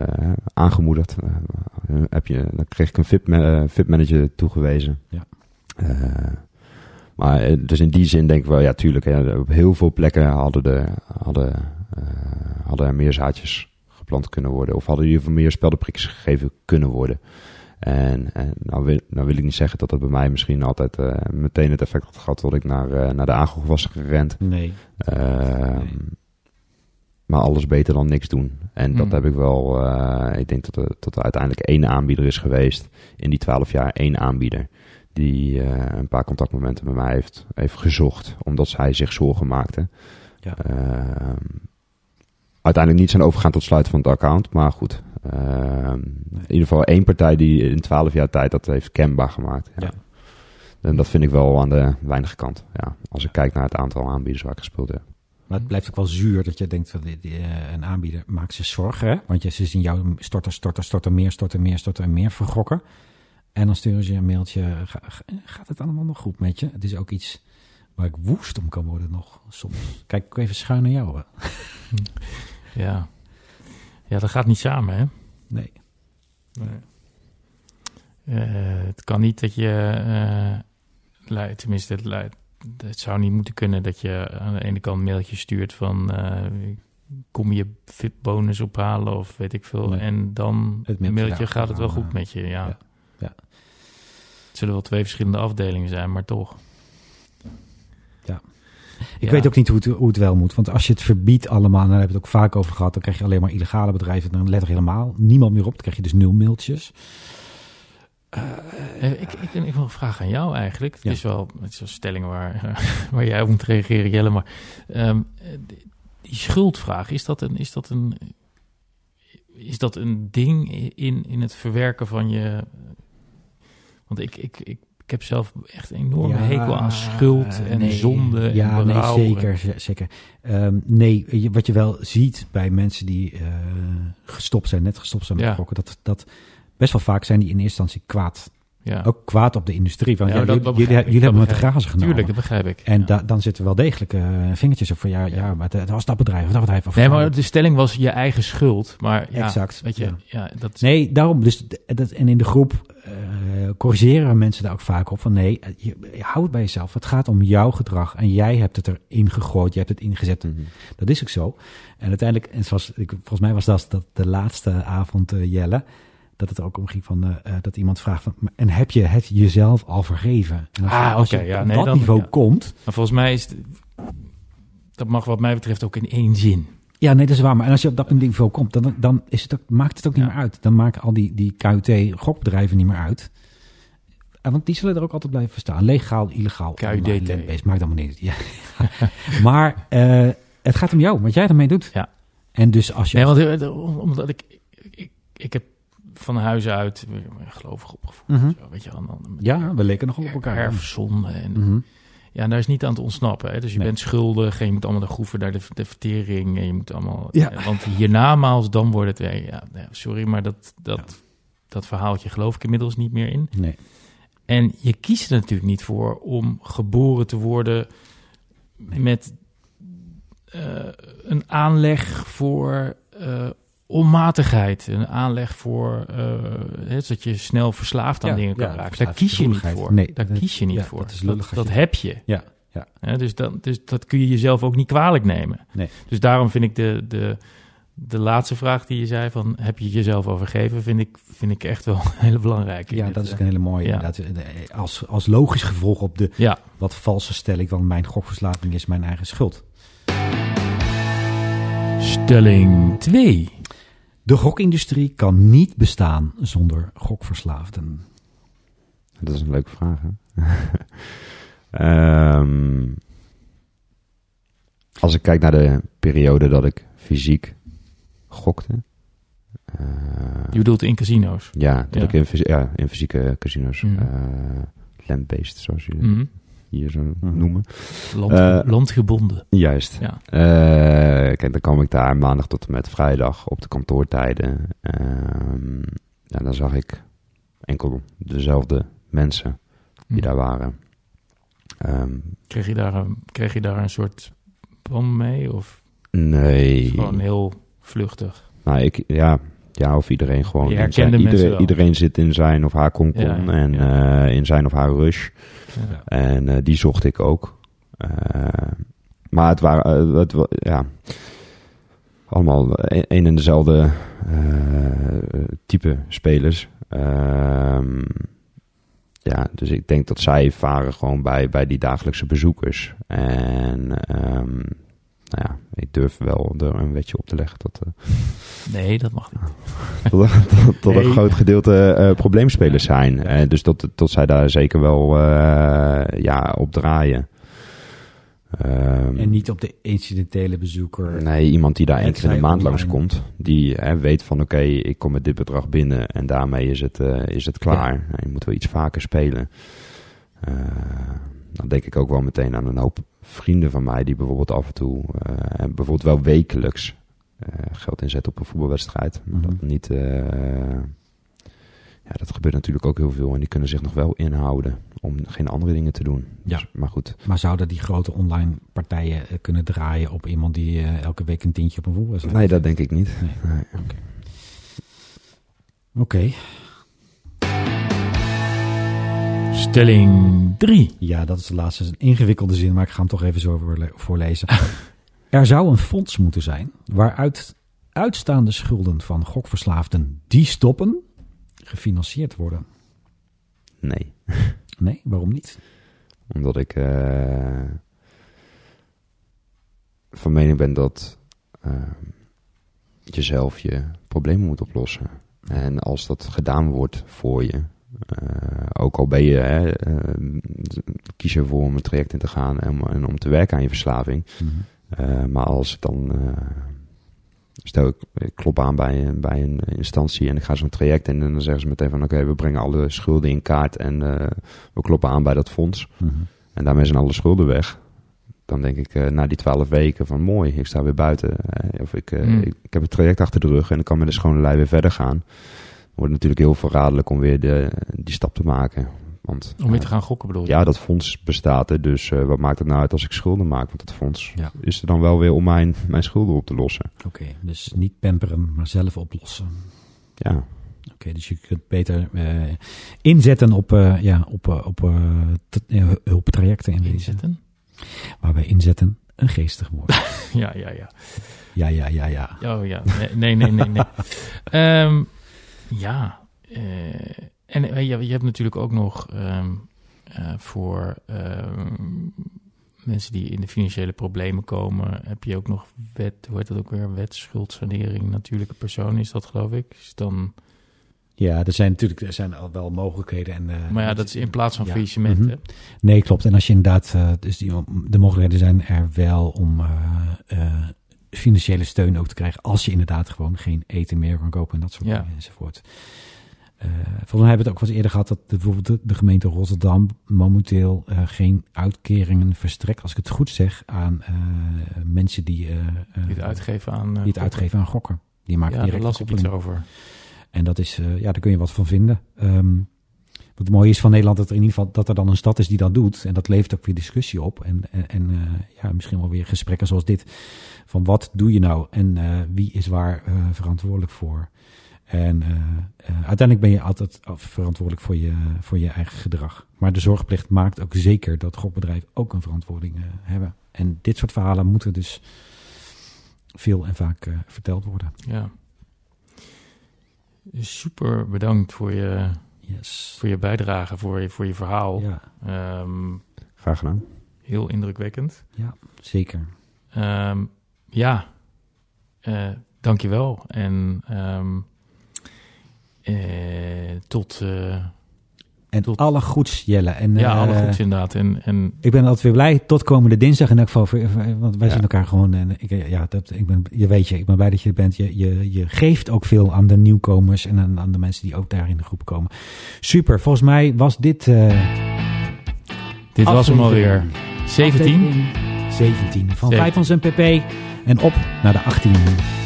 aangemoedigd. Heb je, dan kreeg ik een VIP, ma- VIP manager toegewezen. Ja. Eh, maar dus in die zin denk ik wel, ja, tuurlijk. Hè, op heel veel plekken hadden, de, hadden, eh, hadden er meer zaadjes geplant kunnen worden. Of hadden in ieder geval meer speldenprikjes gegeven kunnen worden. En, en nou, wil, nou wil ik niet zeggen dat dat bij mij misschien altijd eh, meteen het effect had gehad dat ik naar, naar de aangehoog was gerend. Nee. Ehm, Nee. Maar alles beter dan niks doen. En dat Mm. heb ik wel. ik denk dat er, dat er uiteindelijk één aanbieder is geweest. In die twaalf jaar één aanbieder. Die eh, een paar contactmomenten met mij heeft, heeft gezocht. Omdat zij zich zorgen maakte. Ja. Ehm, uiteindelijk niet zijn overgegaan tot sluiten van het account. Maar goed. ehm, In ieder geval één partij die in twaalf jaar tijd dat heeft kenbaar gemaakt. Ja. Ja. En dat vind ik wel aan de weinige kant. Ja, als ik kijk naar het aantal aanbieders waar ik gespeeld heb. Maar het blijft ook wel zuur dat je denkt van eh, een aanbieder maakt zich zorgen. Hè? Want je, ze zien jou storten, storten, storten, meer, storten, meer, storten en meer vergokken. En dan sturen ze je een mailtje. Ga- ga- gaat het allemaal nog goed met je? Het is ook iets waar ik woest om kan worden nog soms. Kijk ik even schuin naar jou. Hè? (laughs) Ja. ja, dat gaat niet samen, hè? Nee. Eh, het kan niet dat je, eh, tenminste, het, zou niet moeten kunnen dat je aan de ene kant een mailtje stuurt van eh, kom je VIP-bonus ophalen of weet ik veel. Nee. En dan Het mailtje mailtje gaat het wel goed met je, ja. ja. Zullen wel twee verschillende afdelingen zijn, maar toch. Ik Ja. weet ook niet hoe het, hoe het wel moet. Want als je het verbiedt allemaal, en daar hebben we het ook vaak over gehad, dan krijg je alleen maar illegale bedrijven. Dan let er helemaal niemand meer op. Dan krijg je dus nul mailtjes. Eh, ik, ik, ik wil een vraag aan jou eigenlijk. Het Ja. is wel het is een stelling waar, (laughs) waar jij op moet reageren, Jelle. Maar ehm, eh, die schuldvraag, is dat een, is dat een, is dat een ding in, in het verwerken van je... Want ik, ik, ik, ik heb zelf echt een enorme Ja, hekel aan schuld en nee. zonde en Ja, nee, zeker. zeker. Ehm, nee, wat je wel ziet bij mensen die eh, gestopt zijn, net gestopt zijn met Ja. gokken, dat, dat best wel vaak zijn die in eerste instantie kwaad. Ja, Ook kwaad op de industrie. Van, Ja, ja, dat- jullie, dat jullie, dat hebben met de begrijp grazen genomen. tuurlijk, dat begrijp ik. En ja. da- dan zitten wel degelijk eh, vingertjes op van ja, ja, Ja. maar het, het was dat bedrijf, of dat bedrijf. Of Nee, maar de stelling was je eigen schuld. Maar ja, Exact, weet je, ja. ja. dat is- Nee, daarom. Dus, dat, en in de groep eh, corrigeren mensen daar ook vaak op van nee, eh, je, je hou het bij jezelf. Het gaat om jouw gedrag en jij hebt het erin gegooid, je hebt het ingezet. Mhm. Dat is ook zo. En uiteindelijk, en zoals, ik, volgens mij was dat, dat de laatste avond eh, Jelle, dat het er ook om ging van eh, eh, dat iemand vraagt van, en heb je het jezelf al vergeven? En als, Ah, oké, ja, op nee, dat dan- niveau ja. komt, Maar volgens mij is het, dat mag wat mij betreft ook in één zin. Ja, nee, dat is waar. Maar en als je op dat niveau komt, dan, dan is het ook, maakt het ook niet Ja. meer uit. Dan maken al die, die KUT-gokbedrijven niet meer uit. Want die zullen er ook altijd blijven staan. Legaal, illegaal. KUDT. maakt allemaal niet. Ja. (laughs) maar eh, het gaat om jou, wat jij ermee doet. Ja. En dus als je... Nee, want omdat ik, ik, ik heb van huis uit gelovig opgevoed. Mhm. Zo, weet je, en dan Ja, we leken nogal op elkaar. Erfzonde en Mhm. ja, daar is niet aan te ontsnappen. Hè? Dus je Nee. bent schuldig en je moet allemaal de groeven naar de, de vertering en je moet allemaal. Ja. eh, (laughs) Want hiernamaals dan wordt het. Ja, sorry, maar dat, dat, dat verhaaltje geloof ik inmiddels niet meer in. Nee. En je kiest er natuurlijk niet voor om geboren te worden met eh, een aanleg voor eh, onmatigheid. Een aanleg voor eh, hè, dat je snel verslaafd aan Ja, dingen kan ja, raken. Daar kies je niet voor. Nee, Daar dat- kies je niet ja, voor. dat is dat je- heb je. Ja, ja. Dus, dat, dus dat kun je jezelf ook niet kwalijk nemen. Nee. Dus daarom vind ik de, de, de laatste vraag die je zei van heb je jezelf al vergeven, vind ik, vind ik echt wel een hele belangrijke. Ja, dat is ook eh, een hele mooie. ja. inderdaad. Eh, Als, als logisch gevolg op de Ja, wat valse stelling van mijn gokverslaving is mijn eigen schuld. stelling 2. De gokindustrie kan niet bestaan zonder gokverslaafden. Dat is een leuke vraag, hè? (laughs) Ehm, als ik kijk naar de periode dat ik fysiek gokte. eh, Je bedoelt in casino's. ja, dat Ja. ik in, ja, in fysieke casinos. Mhm. eh land-based, zoals jullie Mhm. Hier zo Mhm. noemen. Land, Eh, landgebonden. Juist. Ja. Eh, kijk, dan kwam ik daar maandag tot en met vrijdag op de kantoortijden. Ehm, ja, dan zag ik enkel dezelfde mensen die Mhm. daar waren. Ehm, Kreeg je, daar een, kreeg je daar een soort band mee? Of nee. gewoon heel vluchtig? Nou, ik, ja, ja, of iedereen gewoon. Je in zijn- iedereen, iedereen zit in zijn of haar konkon Ja, ja, en ja. eh, in zijn of haar rush. Ja. En eh, die zocht ik ook. Eh, maar het waren, het, ja, allemaal een een en dezelfde type spelers. Ehm, ja, dus ik denk dat zij varen gewoon bij, bij die dagelijkse bezoekers. En ehm, nou ja, ik durf wel er een wetje op te leggen dat, eh, Nee, dat mag niet. (laughs) dat, dat, dat Nee. een groot gedeelte eh, probleemspelers zijn. Eh, dus dat, dat zij daar zeker wel ja, op draaien. Ehm, En niet op de incidentele bezoeker. Nee, iemand die daar één keer in de maand langskomt. Die hè, weet van oké, ik kom met dit bedrag binnen en daarmee is het, is het klaar. En je moet wel iets vaker spelen. Dan denk ik ook wel meteen aan een hoop vrienden van mij die bijvoorbeeld af en toe, eh, en bijvoorbeeld wel wekelijks eh, geld inzetten op een voetbalwedstrijd. Maar Mhm. dat niet, eh, ja, dat gebeurt natuurlijk ook heel veel. En die kunnen zich nog wel inhouden om geen andere dingen te doen. Ja. Dus, maar goed, Maar zouden die grote online partijen eh, kunnen draaien op iemand die eh, elke week een tientje op een voetbalwedstrijd nee, dat denk ik niet. Nee. Nee. Oké. Stelling 3. Ja, dat is de laatste een ingewikkelde zin, maar ik ga hem toch even zo voorle- voorlezen. (laughs) er zou een fonds moeten zijn waaruit uitstaande schulden van gokverslaafden die stoppen, gefinancierd worden. Nee. (laughs) Nee, waarom niet? Omdat ik eh, van mening ben dat eh, je zelf je problemen moet oplossen. En als dat gedaan wordt voor je, ook al ben je, hè, eh, kies je ervoor om een traject in te gaan en, om- en om te werken aan je verslaving. Eh, maar als ik dan, eh, stel ik, ik klop aan bij, een- bij een instantie en ik ga zo'n traject in en dan zeggen ze meteen van oké, we brengen alle schulden in kaart en eh, we kloppen aan bij dat fonds. Mhm. En daarmee zijn alle schulden weg. Dan denk ik eh, na die twaalf weken van mooi, ik sta weer buiten. Eh, of ik, eh, Mm. ik, ik heb het traject achter de rug en ik kan met de schone lei weer verder gaan. Wordt het natuurlijk heel verraderlijk om weer de, die stap te maken. Want Om weer eh, te gaan gokken bedoel je? ja, dat fonds bestaat er. Dus eh, wat maakt het nou uit als ik schulden maak? Want dat fonds Ja. is er dan wel weer om mijn, mijn schulden op te lossen. Oké, dus niet pamperen, maar zelf oplossen. Ja, Oké, dus je kunt beter eh, inzetten op, eh, ja, op, op hulptrajecten in. Inzetten? Waarbij inzetten een geestig woord. (laughs) Ja, ja, ja. ja, ja, ja, ja. Oh ja, nee, nee, nee, nee. (laughs) Ehm, ja, eh, en eh, je, je hebt natuurlijk ook nog ehm, eh, voor ehm, mensen die in de financiële problemen komen, heb je ook nog wet, hoe heet dat ook weer, wet schuldsanering natuurlijke persoon is dat geloof ik. Dan, Ja, er zijn natuurlijk er zijn al wel mogelijkheden. En, maar ja, dat is in plaats van Ja. faillissement. Mhm. Nee, klopt. En als je inderdaad, dus die, de mogelijkheden zijn er wel om financiële steun ook te krijgen. Als je inderdaad gewoon geen eten meer kan kopen en dat soort Ja. dingen enzovoort. Eh volgens mij hebben we het ook wel eens eerder gehad dat de, bijvoorbeeld de, de gemeente Rotterdam momenteel eh, geen uitkeringen verstrekt, als ik het goed zeg, aan eh, mensen die, Die het uitgeven aan... die het uitgeven aan gokken. Die maken Ja, daar direct las een ik iets over. En dat is, ja, daar kun je wat van vinden. Ehm, het mooie is van Nederland, dat er in ieder geval dat er dan een stad is die dat doet. En dat levert ook weer discussie op. En, en, en eh, ja, misschien wel weer gesprekken zoals dit. Van wat doe je nou en eh, wie is waar eh, verantwoordelijk voor? En uiteindelijk ben je altijd verantwoordelijk voor je, voor je eigen gedrag. Maar de zorgplicht maakt ook zeker dat gokbedrijven ook een verantwoording hebben. En dit soort verhalen moeten dus veel en vaak verteld worden. Ja. Super bedankt voor je, Yes. voor je bijdrage, voor je, voor je verhaal. Ja, Ehm, graag gedaan. heel indrukwekkend. zeker. Ehm, ja, eh dankjewel. En ehm, eh, tot, eh, En Tot- alle goeds, Jelle. En, ja, eh, alle goeds inderdaad. En, en Ik ben altijd weer blij. Tot komende dinsdag in elk geval. Want wij Ja. zien elkaar gewoon. En ik, ja, dat, ik ben, je weet je, ik ben blij dat je er bent. Je, je, je geeft ook veel aan de nieuwkomers en aan, aan de mensen die ook daar in de groep komen. Super. Volgens mij was dit. eh dit was hem alweer. aflevering- 17. aflevering 17 van 17. Vijfmans en PP. En op naar de 18.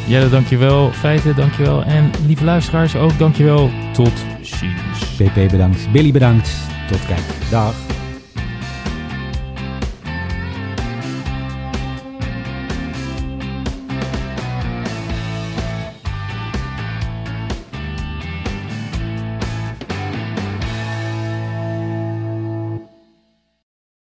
Jelle, dankjewel. Feiten, dankjewel. En lieve luisteraars ook, dankjewel. Tot ziens. PP bedankt. Billy bedankt. Tot kijk. Dag.